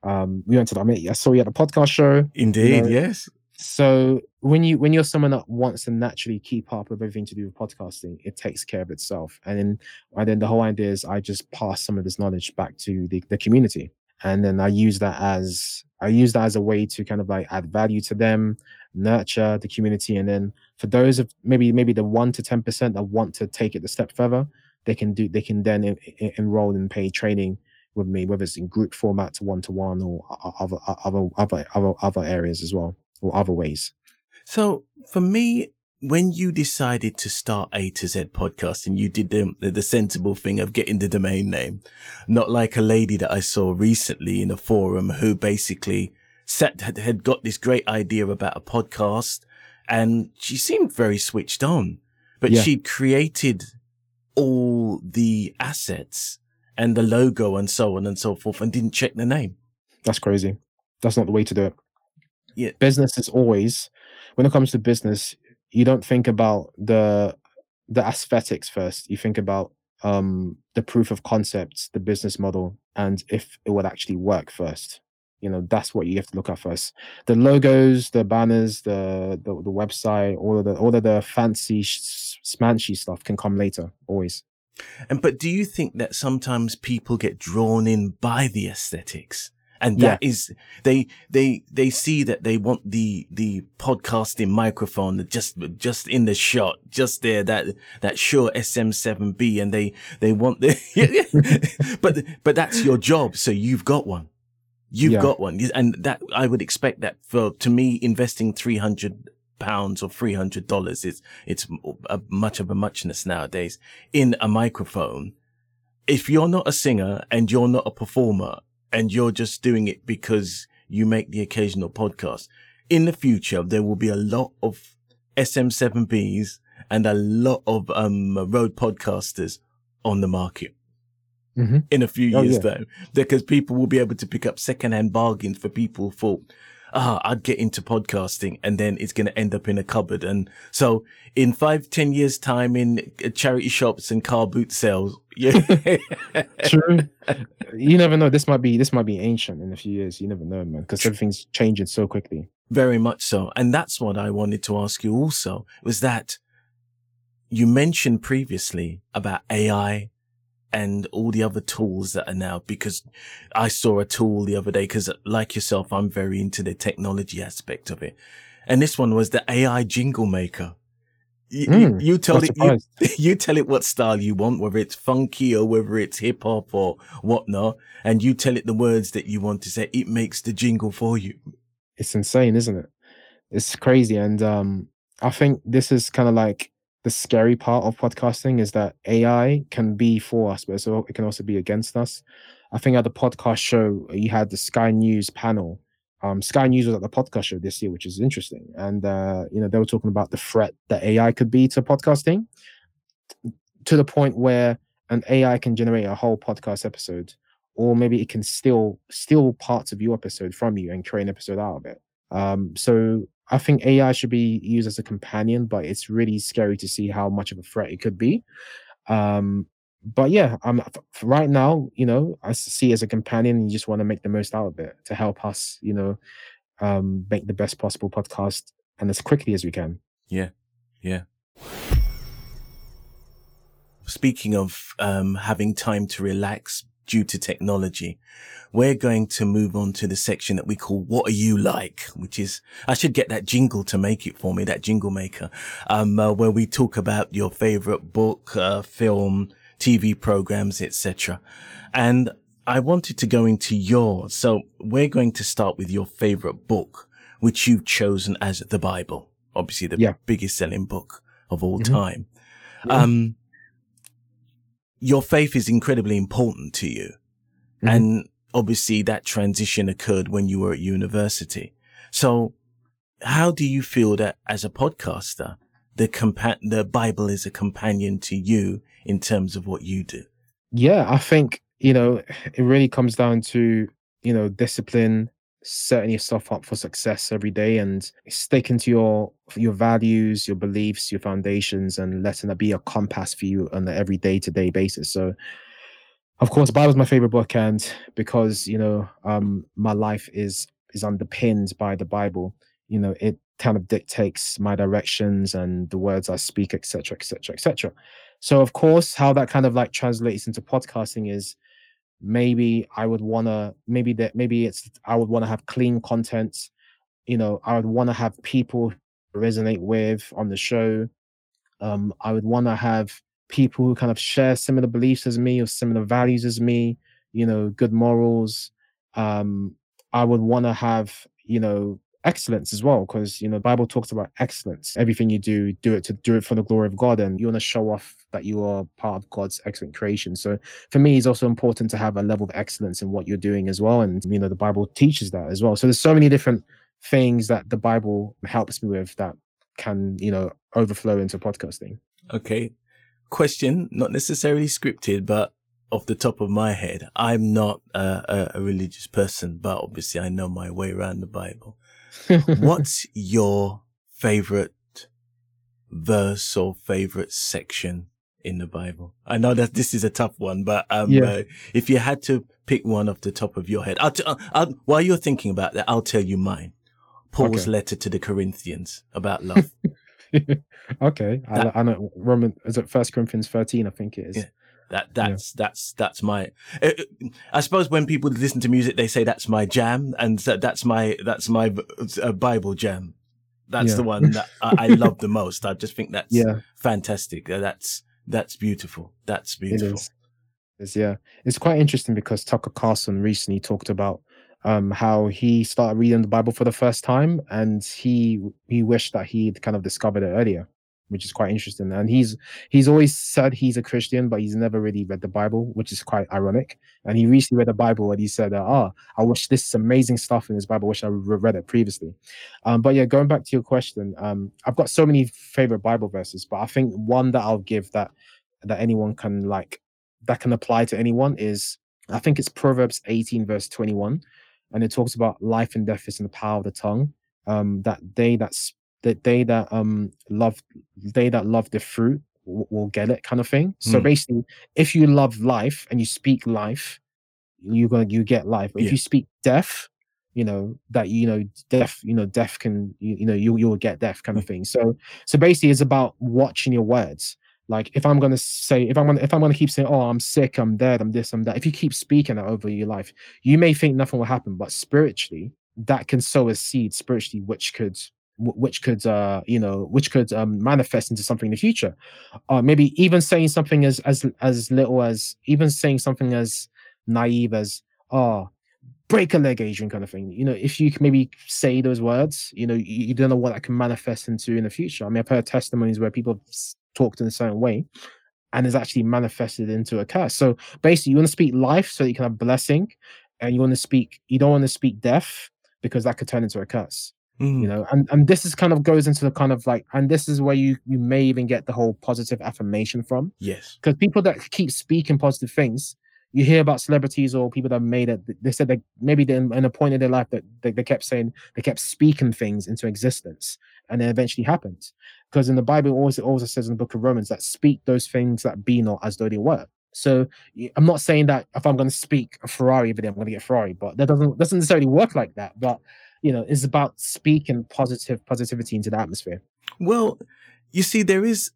B: Um, we went to the, I mean, I saw you at the podcast show.
A: Indeed,
B: know,
A: yes.
B: So when you when you're someone that wants to naturally keep up with everything to do with podcasting, it takes care of itself. And then and then the whole idea is I just pass some of this knowledge back to the, the community. And then I use that as I use that as a way to kind of like add value to them, nurture the community. And then for those of maybe maybe the one to ten percent that want to take it a step further, they can do they can then enroll in paid training with me, whether it's in group format to one to one or other other other other other areas as well or other ways.
A: So for me, when you decided to start A to Z podcast and you did the, the sensible thing of getting the domain name, not like a lady that I saw recently in a forum who basically set, had, had got this great idea about a podcast and she seemed very switched on, but yeah. she'd created all the assets and the logo and so on and so forth and didn't check the name.
B: That's crazy. That's not the way to do it
A: yeah.
B: business is always when it comes to business you don't think about the the aesthetics first. You think about um the proof of concept the business model and if it would actually work first. You know that's what you have to look at first. The logos the banners the the, the website all of the all of the fancy smanchy stuff can come later always.
A: And but do you think that sometimes people get drawn in by the aesthetics and that yeah. is they they they see that they want the the podcasting microphone just just in the shot just there that that Shure SM7B and they they want the but but that's your job so you've got one you've yeah. got one and that I would expect that for to me investing 300 pounds or three hundred dollars is it's a, much of a muchness nowadays in a microphone. If you're not a singer and you're not a performer and you're just doing it because you make the occasional podcast. In the future, there will be a lot of SM7Bs and a lot of um, Rode podcasters on the market. Mm-hmm. In a few oh, years' yeah. time, because people will be able to pick up secondhand bargains for people thought, ah, I'd get into podcasting and then it's going to end up in a cupboard. And so in five, ten years time in uh, charity shops and car boot sales. Yeah.
B: True. You never know. This might be, this might be ancient in a few years. You never know, man, because everything's changing so quickly.
A: Very much so. And that's what I wanted to ask you also was that you mentioned previously about AI and all the other tools that are now because I saw a tool the other day because like yourself, I'm very into the technology aspect of it. And this one was the AI jingle maker. You, mm, you, hmm, you tell it, you, you, tell it what style you want, whether it's funky or whether it's hip hop or whatnot. And you tell it the words that you want to say. It makes the jingle for you.
B: It's insane, isn't it? It's crazy. And, um, I think this is kind of like the scary part of podcasting is that AI can be for us, but it can also be against us. I think at the podcast show, you had the Sky News panel. Um, Sky News was at the podcast show this year, which is interesting. And, uh, you know, they were talking about the threat that AI could be to podcasting to the point where an AI can generate a whole podcast episode, or maybe it can steal steal parts of your episode from you and create an episode out of it. Um, so I think AI should be used as a companion, but it's really scary to see how much of a threat it could be. Um, but yeah, um, right now, you know, I see it as a companion. And you just want to make the most out of it to help us, you know, um, make the best possible podcast and as quickly as we can.
A: Yeah, yeah. Speaking of um, having time to relax due to technology, we're going to move on to the section that we call What Are You Like? Which is, I should get that jingle to make it for me, that jingle maker, um, uh, where we talk about your favorite book, uh, film, TV programs, etc. And I wanted to go into yours. So we're going to start with your favorite book, which you've chosen as the Bible, obviously the yeah. biggest selling book of all mm-hmm. time. Yeah. Um, your faith is incredibly important to you. Mm-hmm. And obviously that transition occurred when you were at university. So how do you feel that as a podcaster, the compa- the Bible is a companion to you in terms of what you do?
B: Yeah, I think, you know, it really comes down to, you know, discipline, setting yourself up for success every day and sticking to your your values, your beliefs, your foundations, and letting that be a compass for you on an every day to day basis. So, of course, Bible is my favorite book, and because you know, um, my life is is underpinned by the Bible. You know, it kind of dictates my directions and the words I speak, etc., etc., etc. So, of course, how that kind of like translates into podcasting is maybe I would want to maybe that maybe it's I would want to have clean content. You know, I would want to have people resonate with on the show. Um, I would want to have people who kind of share similar beliefs as me or similar values as me. You know, good morals. Um, I would want to have you know excellence as well because you know the bible talks about excellence. Everything you do do it to do it for the glory of god and you want to show off that you are part of god's excellent creation. So for me it's also important to have a level of excellence in what you're doing as well and you know the bible teaches that as well. So there's so many different things that the bible helps me with that can you know overflow into podcasting.
A: Okay. Question not necessarily scripted but off the top of my head. I'm not a, a religious person but obviously i know my way around the bible What's your favorite verse or favorite section in the Bible? I know that this is a tough one, but um, yeah. uh, if you had to pick one off the top of your head, I'll t- I'll, uh, while you're thinking about that, I'll tell you mine. Paul's okay. letter to the Corinthians about love.
B: okay, that, I, I, know Roman is it First Corinthians thirteen? I think it is. Yeah.
A: That that's yeah. that's that's my. Uh, uh, I suppose when people listen to music, they say that's my jam, and that's my that's my uh, Bible jam. That's yeah. the one that I, I, love the most. I just think that's yeah. fantastic. That's that's beautiful. That's beautiful. It is.
B: It's, yeah, it's quite interesting because Tucker Carlson recently talked about um, how he started reading the Bible for the first time, and he he wished that he'd kind of discovered it earlier which is quite interesting. And he's he's always said he's a Christian, but he's never really read the Bible, which is quite ironic. And he recently read the Bible and he said, "Ah, oh, I wish this is amazing stuff in this Bible. I wish I read it previously." Um, but yeah, going back to your question, um, I've got so many favorite Bible verses, but I think one that I'll give that that anyone can like that can apply to anyone is I think it's Proverbs 18 verse 21, and it talks about life and death is in the power of the tongue. Um, that they that that they that um love they that love the fruit will, will get it kind of thing. So mm. basically if you love life and you speak life you're going to you get life. But yeah. if you speak death you know that you know death you know death can you, you know you you'll get death kind of thing. So so basically it's about watching your words. Like if i'm going to say if i'm going if i'm going to keep saying oh i'm sick i'm dead i'm this i'm that if you keep speaking that over your life you may think nothing will happen but spiritually that can sow a seed spiritually which could which could uh you know which could um manifest into something in the future. Uh maybe even saying something as as as little as even saying something as naive as oh break a leg adrian kind of thing. You know if you can maybe say those words you know you, you don't know what that can manifest into in the future. I mean i've heard testimonies where people have talked in a certain way and is actually manifested into a curse. So basically you want to speak life so that you can have blessing and you want to speak you don't want to speak death because that could turn into a curse Mm. you know and and this is kind of goes into the kind of like and this is where you you may even get the whole positive affirmation from
A: yes
B: because people that keep speaking positive things you hear about celebrities or people that made it they said that maybe in, in a point in their life that they, they kept saying they kept speaking things into existence and it eventually happened because in the bible it always it also says in the book of romans that speak those things that be not as though they were so I'm not saying that if I'm going to speak a Ferrari every day, I'm going to get Ferrari, but that doesn't doesn't necessarily work like that. But you know is about speaking positive positivity into the atmosphere.
A: Well you see there is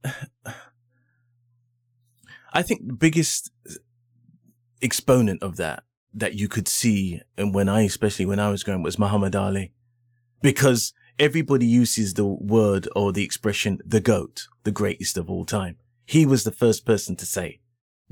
A: i think the biggest exponent of that that you could see and when i especially when i was growing was muhammad ali. Because everybody uses the word or the expression the goat the greatest of all time. He was the first person to say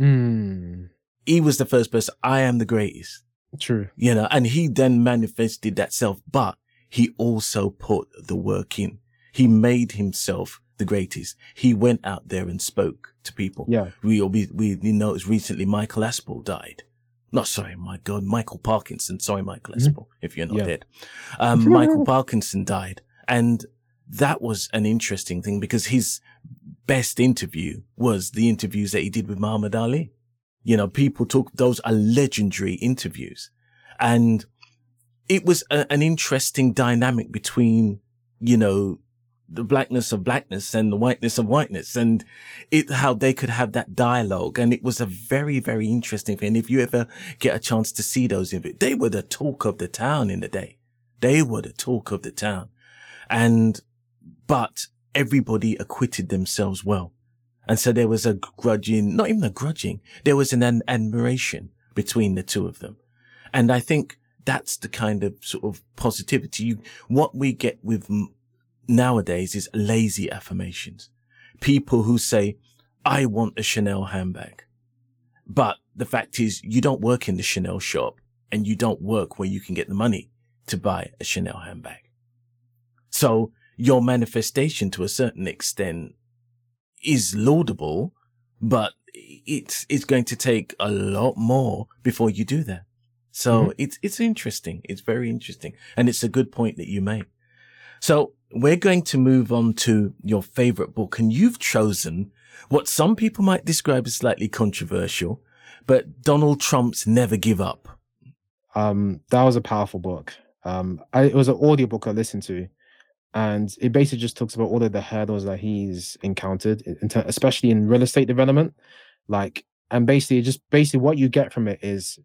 B: mm.
A: he was the first person i am the greatest
B: True.
A: You know, and he then manifested that self, but he also put the work in. He made himself the greatest. He went out there and spoke to people.
B: Yeah.
A: We, we, we noticed recently Michael Aspel died. Not sorry, my God, Michael Parkinson. Sorry, Michael mm-hmm. Aspel, if you're not yeah. dead. Um, Michael Parkinson died. And that was an interesting thing because his best interview was the interviews that he did with Muhammad Ali. You know, people talk, those are legendary interviews. And it was a, an interesting dynamic between, you know, the blackness of blackness and the whiteness of whiteness and it, how they could have that dialogue. And it was a very, very interesting thing. If you ever get a chance to see those, they were the talk of the town in the day. They were the talk of the town. And, but everybody acquitted themselves well. And so there was a grudging, not even a grudging, there was an, admiration between the two of them. And I think that's the kind of sort of positivity. You, what we get with nowadays is lazy affirmations. People who say, I want a Chanel handbag. But the fact is you don't work in the Chanel shop and you don't work where you can get the money to buy a Chanel handbag. So your manifestation to a certain extent is laudable, but it's, it's going to take a lot more before you do that. So mm-hmm. it's, it's interesting. It's very interesting. And it's a good point that you made. So we're going to move on to your favorite book and you've chosen what some people might describe as slightly controversial, but Donald Trump's Never Give Up.
B: Um, that was a powerful book. Um, I, it was an audiobook I listened to and it basically just talks about all of the hurdles that he's encountered, especially in real estate development. Like, and basically, just basically what you get from it is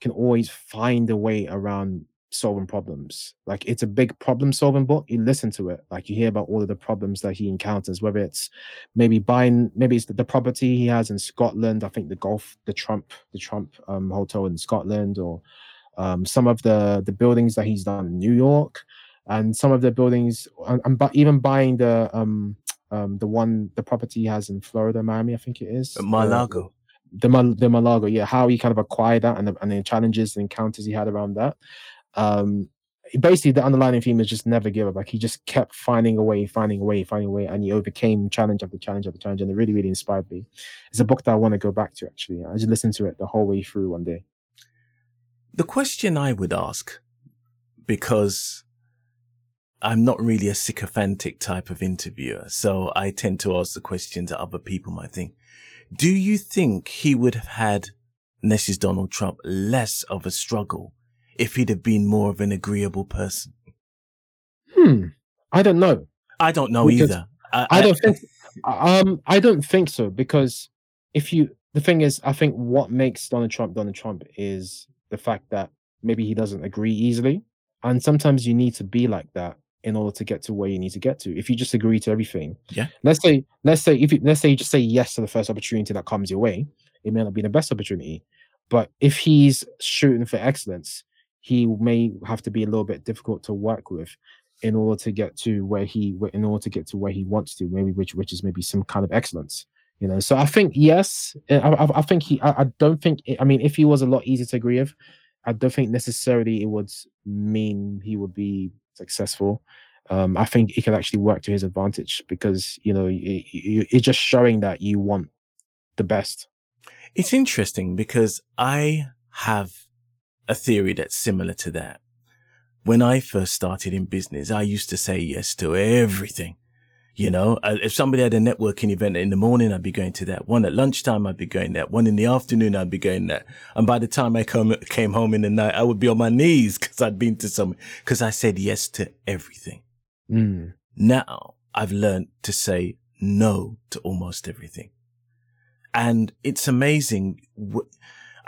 B: can always find a way around solving problems. Like, it's a big problem solving book. You listen to it, like you hear about all of the problems that he encounters, whether it's maybe buying, maybe it's the, the property he has in Scotland. I think the golf, the Trump, the Trump um, hotel in Scotland, or um, some of the the buildings that he's done in New York and some of the buildings and, but even buying the um um the one the property he has in Florida, Miami, I think it is.
A: Mar-a-Lago.
B: The, the, the Mar-a-Lago, yeah, how he kind of acquired that and the, and the challenges and encounters he had around that. Um, basically the underlying theme is just never give up. Like he just kept finding a way, finding a way, finding a way, and he overcame challenge after challenge after challenge, and it really, really inspired me. It's a book that I want to go back to. Actually, I just listened to it the whole way through one day.
A: The question I would ask, because I'm not really a sycophantic type of interviewer, so I tend to ask the questions that other people might think. Do you think he would have had, this is Donald Trump, less of a struggle if he'd have been more of an agreeable person?
B: Hmm. I don't know.
A: I don't know because either.
B: I, I don't think. Um, I don't think so because if you, the thing is, I think what makes Donald Trump Donald Trump is the fact that maybe he doesn't agree easily, and sometimes you need to be like that in order to get to where you need to get to. If you just agree to everything,
A: yeah.
B: Let's say, let's say, if you, let's say you just say yes to the first opportunity that comes your way, it may not be the best opportunity. But if he's shooting for excellence, he may have to be a little bit difficult to work with in order to get to where he, in order to get to where he wants to, maybe which which is maybe some kind of excellence. You know, so I think yes, I, I, I think he. I, I don't think. I mean, if he was a lot easier to agree with, I don't think necessarily it would mean he would be successful. Um, I think it can actually work to his advantage because you know it, it, it's just showing that you want the best.
A: It's interesting because I have a theory that's similar to that. When I first started in business, I used to say yes to everything. You know, uh, if somebody had a networking event in the morning, I'd be going to that. One at lunchtime, I'd be going that. One in the afternoon, I'd be going that. And by the time I come, came home in the night, I would be on my knees because I'd been to some, because I said yes to everything.
B: Mm.
A: Now I've learned to say no to almost everything. And it's amazing.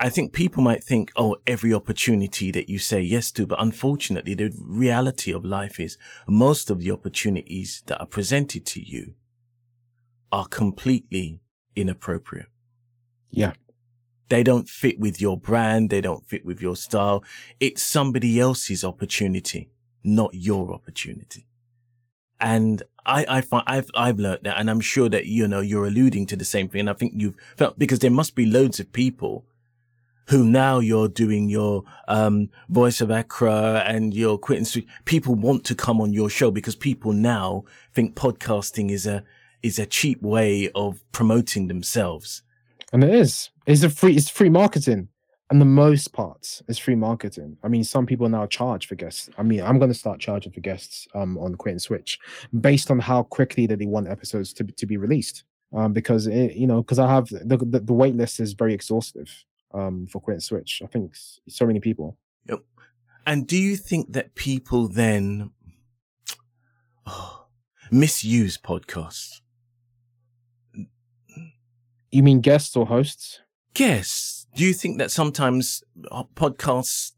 A: I think people might think, oh, every opportunity that you say yes to, but unfortunately, the reality of life is most of the opportunities that are presented to you are completely inappropriate.
B: Yeah.
A: They don't fit with your brand. They don't fit with your style. It's somebody else's opportunity, not your opportunity. And I, I find I've, I've learned that and I'm sure that, you know, you're alluding to the same thing. And I think you've felt because there must be loads of people who now you're doing your um, voice of Accra and your Quit and Switch. People want to come on your show because people now think podcasting is a is a cheap way of promoting themselves.
B: And it is. It's a free. It's free marketing, and the most parts is free marketing. I mean, some people now charge for guests. I mean, I'm going to start charging for guests um, on Quit and Switch based on how quickly that they want episodes to to be released. Um, because it, you know, because I have the, the the wait list is very exhaustive um, for Quit and Switch. I think so many people.
A: Yep. And do you think that people then oh, misuse podcasts?
B: You mean guests or hosts?
A: Guests. Do you think that sometimes uh, podcasts,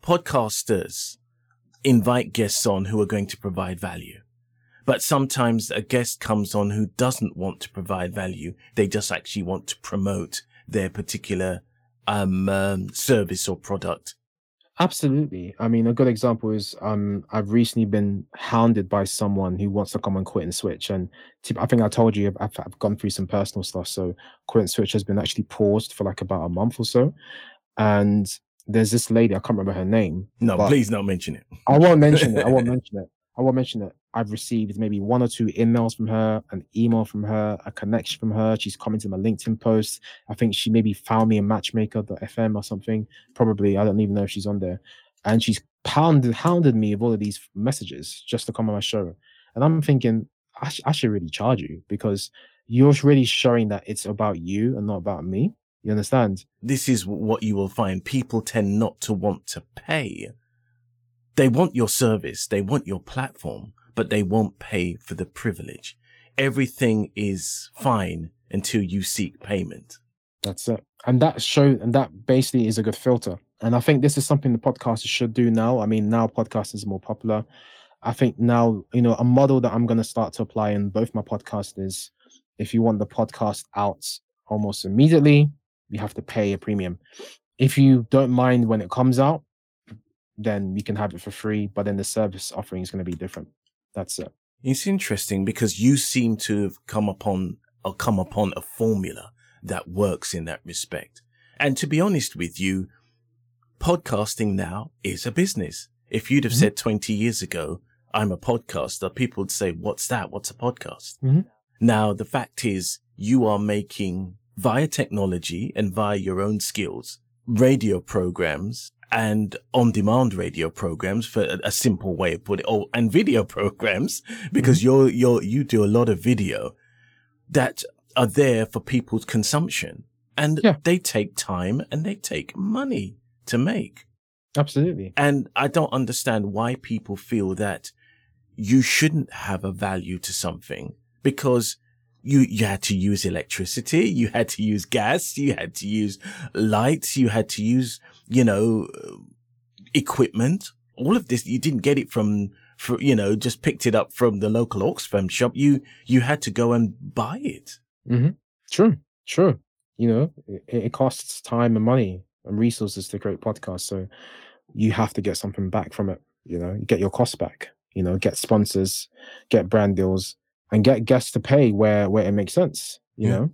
A: podcasters invite guests on who are going to provide value? But sometimes a guest comes on who doesn't want to provide value. They just actually want to promote their particular um, um, service or product.
B: Absolutely. I mean, a good example is um, I've recently been hounded by someone who wants to come and quit and switch. And I think I told you I've, I've gone through some personal stuff. So quit and switch has been actually paused for like about a month or so. And there's this lady, I can't remember her name.
A: No, please don't mention it.
B: I won't mention it. I won't mention it. I won't mention it. I've received maybe one or two emails from her, an email from her, a connection from her. She's commented my LinkedIn post. I think she maybe found me a matchmaker.fm or something. Probably, I don't even know if she's on there. And she's pounded, hounded me with all of these messages just to come on my show. And I'm thinking, I, sh- I should really charge you because you're really showing that it's about you and not about me. You understand?
A: This is what you will find. People tend not to want to pay. They want your service. They want your platform but they won't pay for the privilege. Everything is fine until you seek payment.
B: That's it. And that show and that basically is a good filter. And I think this is something the podcasters should do now. I mean, now podcasting are more popular. I think now, you know, a model that I'm to start to apply in both my podcasts is if you want the podcast out almost immediately, you have to pay a premium. If you don't mind when it comes out, then you can have it for free, but then the service offering is going to be different. That's it.
A: It's interesting because you seem to have come upon or come upon a formula that works in that respect. And to be honest with you, podcasting now is a business. If you'd have mm-hmm. said 20 years ago, I'm a podcaster, people would say, what's that? What's a podcast?
B: Mm-hmm.
A: Now, the fact is you are making via technology and via your own skills, radio programs and on-demand radio programs for a, a, simple way of putting it, oh, and video programs because mm-hmm. you're, you're, you do a lot of video that are there for people's consumption and yeah. they take time and they take money to make.
B: Absolutely.
A: And I don't understand why people feel that you shouldn't have a value to something because you, you had to use electricity. You had to use gas. You had to use lights. You had to use you know, equipment. All of this, you didn't get it from, for, you know, just picked it up from the local Oxfam shop. You, you had to go and buy it.
B: Mm-hmm. True. True. You know, it, it costs time and money and resources to create podcasts. So you have to get something back from it. You know, get your costs back, you know, get sponsors, get brand deals and get guests to pay where, where it makes sense. You yeah. know,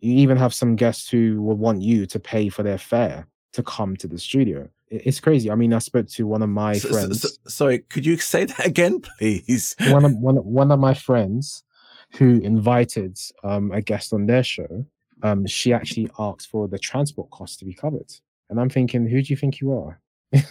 B: you even have some guests who will want you to pay for their fare to come to the studio. It's crazy. I mean, I spoke to one of my so, friends. So,
A: so, sorry, could you say that again, please?
B: one of one, one of my friends who invited um, a guest on their show. Um, she actually asked for the transport cost to be covered, and I'm thinking, who do you think you are?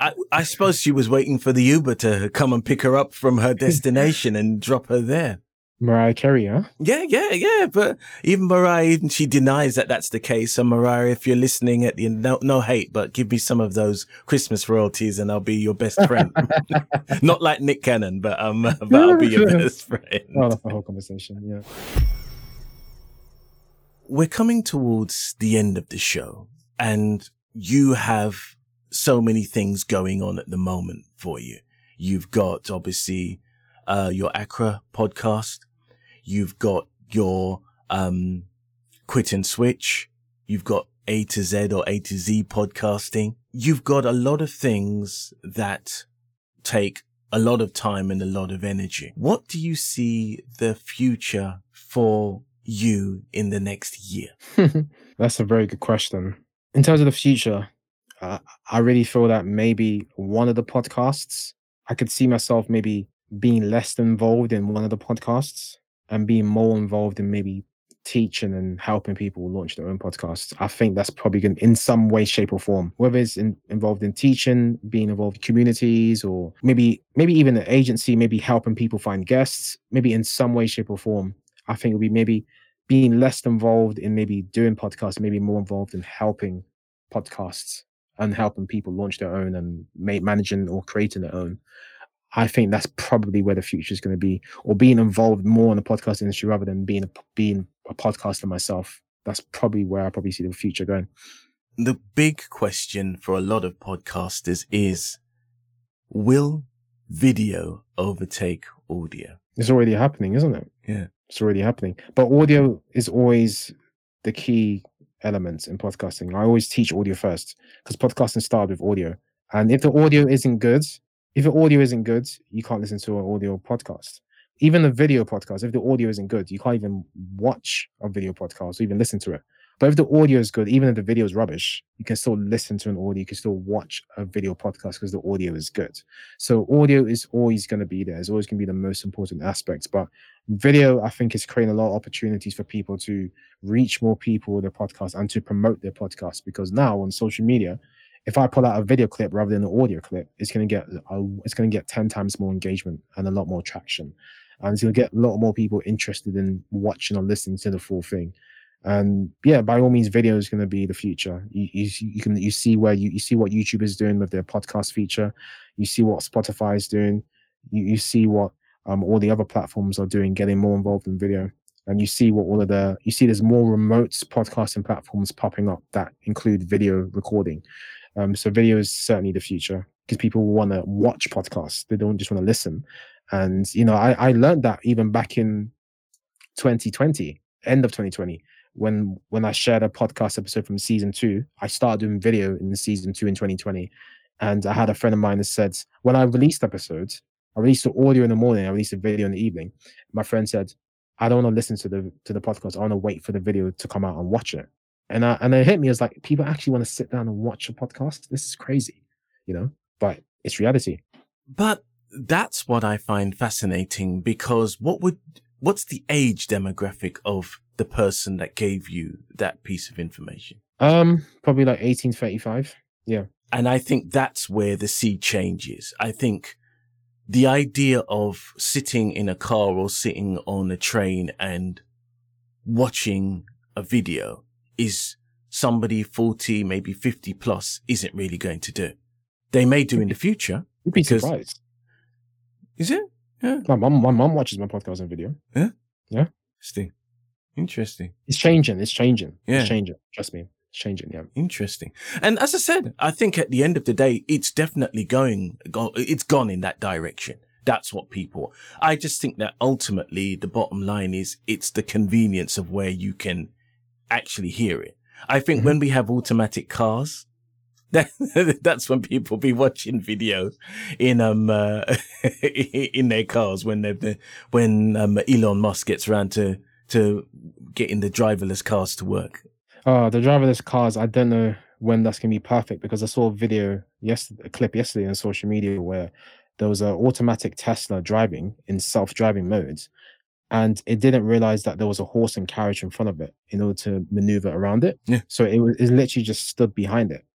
A: I, I suppose she was waiting for the Uber to come and pick her up from her destination and drop her there.
B: Mariah Carey, huh?
A: Yeah, yeah, yeah. But even Mariah, even she denies that that's the case. So Mariah, if you're listening at the end, no, no hate, but give me some of those Christmas royalties and I'll be your best friend. Not like Nick Cannon, but um, but I'll be your best friend.
B: Oh, that's the whole conversation. Yeah.
A: We're coming towards the end of the show and you have so many things going on at the moment for you. You've got obviously uh, your Accra podcast. You've got your um, Quit and Switch. You've got A to Z or A to Z podcasting. You've got a lot of things that take a lot of time and a lot of energy. What do you see the future for you in the next year?
B: That's a very good question. In terms of the future, uh, I really feel that maybe one of the podcasts, I could see myself maybe being less involved in one of the podcasts and being more involved in maybe teaching and helping people launch their own podcasts. I think that's probably going in some way, shape, or form. Whether it's in, involved in teaching, being involved in communities, or maybe maybe even an agency, maybe helping people find guests, maybe in some way, shape, or form. I think it would be maybe being less involved in maybe doing podcasts, maybe more involved in helping podcasts and helping people launch their own and managing or creating their own. I think that's probably where the future is going to be, or being involved more in the podcast industry rather than being a, being a podcaster myself. That's probably where I probably see the future going.
A: The big question for a lot of podcasters is, will video overtake audio?
B: It's already happening, isn't it?
A: Yeah.
B: It's already happening. But audio is always the key element in podcasting. I always teach audio first because podcasting started with audio. And if the audio isn't good, if the audio isn't good, you can't listen to an audio podcast. Even a video podcast, if the audio isn't good, you can't even watch a video podcast or even listen to it. But if the audio is good, even if the video is rubbish, you can still listen to an audio, you can still watch a video podcast because the audio is good. So audio is always going to be there. It's always going to be the most important aspect. But video, I think, is creating a lot of opportunities for people to reach more people with their podcast and to promote their podcast. Because now on social media, if I pull out a video clip rather than an audio clip, it's going to get it's going to get ten times more engagement and a lot more traction, and it's going to get a lot more people interested in watching or listening to the full thing. And yeah, by all means, video is going to be the future. You, you, you can you see where you, you see what YouTube is doing with their podcast feature, you see what Spotify is doing, you, you see what um, all the other platforms are doing, getting more involved in video. And you see what all of the you see there's more remote podcasting platforms popping up that include video recording um, so video is certainly the future because people want to watch podcasts. They don't just want to listen. And, you know, I, I learned that even back in 2020, end of 2020, when when I shared a podcast episode from season two, I started doing video in season two in 2020. And I had a friend of mine that said, when I released episodes, I released the audio in the morning, I released a video in the evening. My friend said, I don't want to listen to the to the podcast. I want to wait for the video to come out and watch it and I, and it hit me as like people actually want to sit down and watch a podcast. This is crazy, you know, but it's reality.
A: But that's what I find fascinating because what would what's the age demographic of the person that gave you that piece of information?
B: Um, probably like 1835. Yeah.
A: And I think that's where the sea changes. I think the idea of sitting in a car or sitting on a train and watching a video is somebody 40, maybe 50 plus isn't really going to do. They may do in the future.
B: You'd be because, surprised.
A: Is it? Yeah.
B: My mom, my mom watches my podcast and video.
A: Yeah.
B: Yeah.
A: Interesting. Interesting.
B: It's changing. It's changing.
A: Yeah.
B: It's changing. Trust me. It's changing. Yeah.
A: Interesting. And as I said, I think at the end of the day, it's definitely going, go, it's gone in that direction. That's what people, I just think that ultimately the bottom line is it's the convenience of where you can actually hear it. I think mm-hmm. when we have automatic cars, that, that's when people be watching videos in um uh, in their cars when they when um, Elon Musk gets around to to getting the driverless cars to work.
B: Oh, the driverless cars! I don't know when that's gonna be perfect because I saw a video yesterday, a clip yesterday on social media where there was an automatic Tesla driving in self-driving modes, and it didn't realize that there was a horse and carriage in front of it in order to maneuver around it.
A: Yeah.
B: So it was it literally just stood behind it.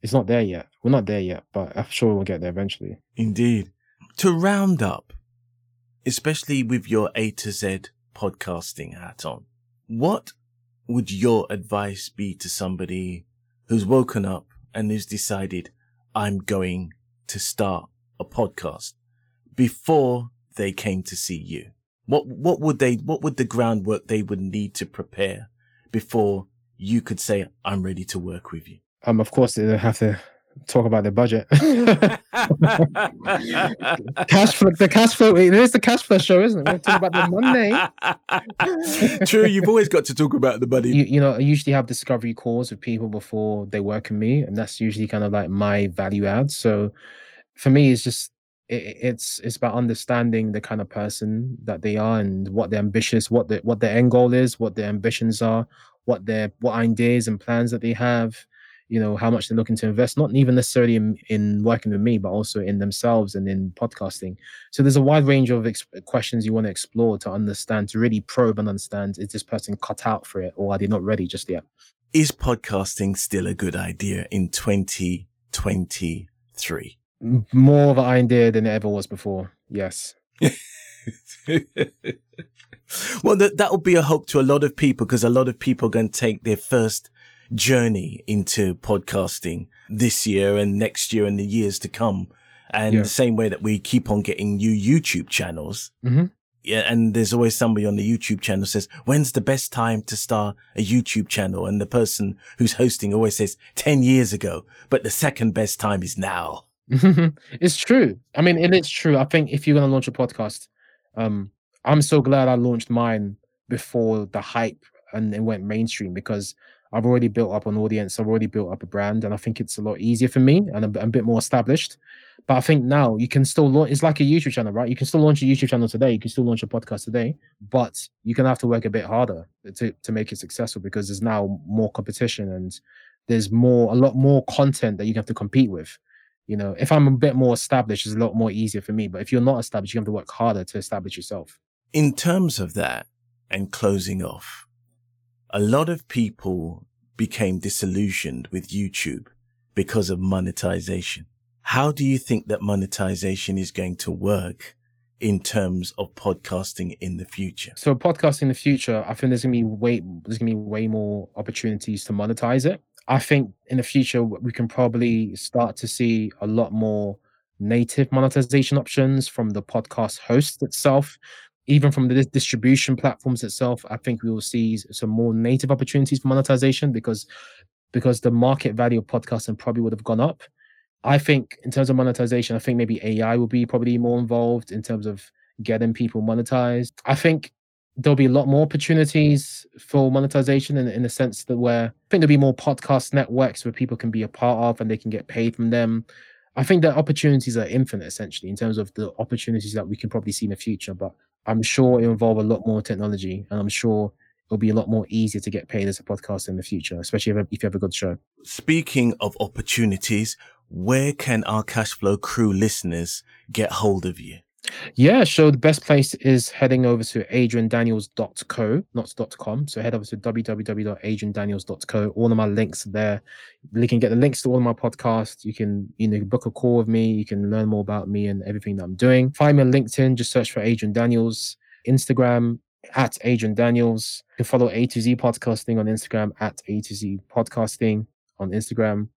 B: It's not there yet. We're not there yet, but I'm sure we'll get there eventually.
A: Indeed. To round up, especially with your A to Z podcasting hat on, what would your advice be to somebody who's woken up and who's decided, I'm going to start a podcast before they came to see you? What what would they what would the groundwork they would need to prepare before you could say I'm ready to work with you?
B: Um, of course they have to talk about their budget. cash flow, the cash flow. It is the cash flow show, isn't it? We talk about the
A: money. True, you've always got to talk about the money.
B: You, you know, I usually have discovery calls with people before they work with me, and that's usually kind of like my value add. So, for me, it's just it, it's it's about understanding the kind of person that they are and what they're ambitious, what the what their end goal is, what their ambitions are, what their what ideas and plans that they have, you know, how much they're looking to invest, not even necessarily in, in working with me, but also in themselves and in podcasting. So there's a wide range of ex- questions you want to explore to understand, to really probe and understand is this person cut out for it or are they not ready just yet?
A: Is podcasting still a good idea in 2023?
B: More of an idea than it ever was before. Yes.
A: well, that that will be a hope to a lot of people because a lot of people are going to take their first journey into podcasting this year and next year and the years to come. And
B: Yeah.
A: the same way that we keep on getting new YouTube channels.
B: hmm
A: Yeah. And there's always somebody on the YouTube channel says, when's the best time to start a YouTube channel? And the person who's hosting always says 10 years ago, but the second best time is now.
B: it's true. I mean, it is true. I think if you're gonna launch a podcast, um, I'm so glad I launched mine before the hype and it went mainstream because I've already built up an audience. I've already built up a brand, and I think it's a lot easier for me and I'm, I'm a bit more established. But I think now you can still launch. It's like a YouTube channel, right? You can still launch a YouTube channel today. You can still launch a podcast today, but you're gonna have to work a bit harder to to make it successful because there's now more competition and there's more a lot more content that you have to compete with you know if i'm a bit more established it's a lot more easier for me but if you're not established you have to work harder to establish yourself
A: In terms of that and closing off, a lot of people became disillusioned with YouTube because of monetization. How do you think that monetization is going to work in terms of podcasting in the future?
B: so podcasting in the future i think there's gonna be way there's gonna be way more opportunities to monetize it i think in the future we can probably start to see a lot more native monetization options from the podcast host itself. Even from the distribution platforms itself i think we will see some more native opportunities for monetization because because the market value of podcasting probably would have gone up. I think in terms of monetization i think maybe ai will be probably more involved in terms of getting people monetized. I think there'll be a lot more opportunities for monetization in, in the sense that where i think there'll be more podcast networks where people can be a part of and they can get paid from them I think the opportunities are infinite essentially in terms of the opportunities that we can probably see in the future. But I'm sure it'll involve a lot more technology and I'm sure it'll be a lot more easier to get paid as a podcast in the future, especially if, if you have a good show.
A: Speaking of opportunities, where can our Cashflow crew listeners get hold of you?
B: Yeah, so the best place is heading over to adriandaniels.co, not .com. So head over to www.adriandaniels.co. All of my links are there. You can get the links to all of my podcasts. You can, you know, book a call with me. You can learn more about me and everything that I'm doing. Find me on LinkedIn, just search for Adrian Daniels. Instagram at Adrian Daniels. You can follow A to Z podcasting on Instagram at A to Z podcasting on Instagram.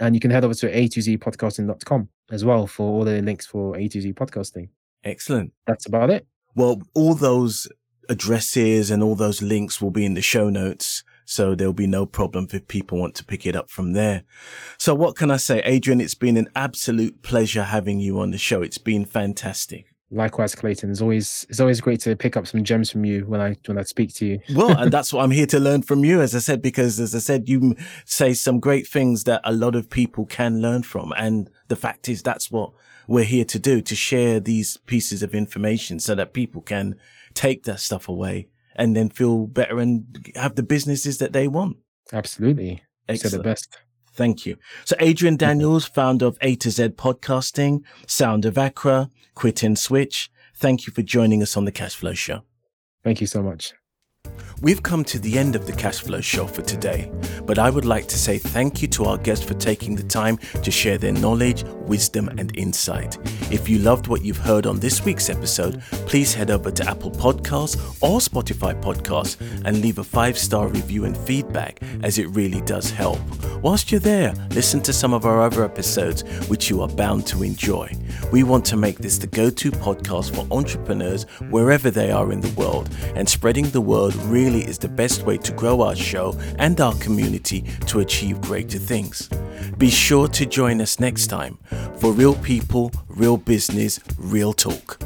B: And you can head over to A to Z podcasting.com as well for all the links for A to Z podcasting
A: Excellent.
B: that's about it.
A: Well, all those addresses and all those links will be in the show notes. So there'll be no problem if people want to pick it up from there. So what can I say? Adrian, it's been an absolute pleasure having you on the show. It's been fantastic.
B: Likewise, Clayton. It's always it's always great to pick up some gems from you when I when I speak to you.
A: Well, and that's what I'm here to learn from you, as I said, because as I said, you say some great things that a lot of people can learn from. And the fact is, that's what we're here to do, to share these pieces of information so that people can take that stuff away and then feel better and have the businesses that they want.
B: Absolutely. You said the best.
A: Thank you. So Adrian Daniels, founder of A to Z Podcasting, Sound of Accra, Quit and Switch. Thank you for joining us on the Cashflow Show.
B: Thank you so much.
A: We've come to the end of the cash flow show for today, but I would like to say thank you to our guests for taking the time to share their knowledge, wisdom, and insight. If you loved what you've heard on this week's episode, please head over to Apple Podcasts or Spotify Podcasts and leave a five star review and feedback, as it really does help. Whilst you're there, listen to some of our other episodes, which you are bound to enjoy. We want to make this the go to podcast for entrepreneurs wherever they are in the world, and spreading the really is the best way to grow our show and our community to achieve greater things. Be sure to join us next time for real people, real business, real talk.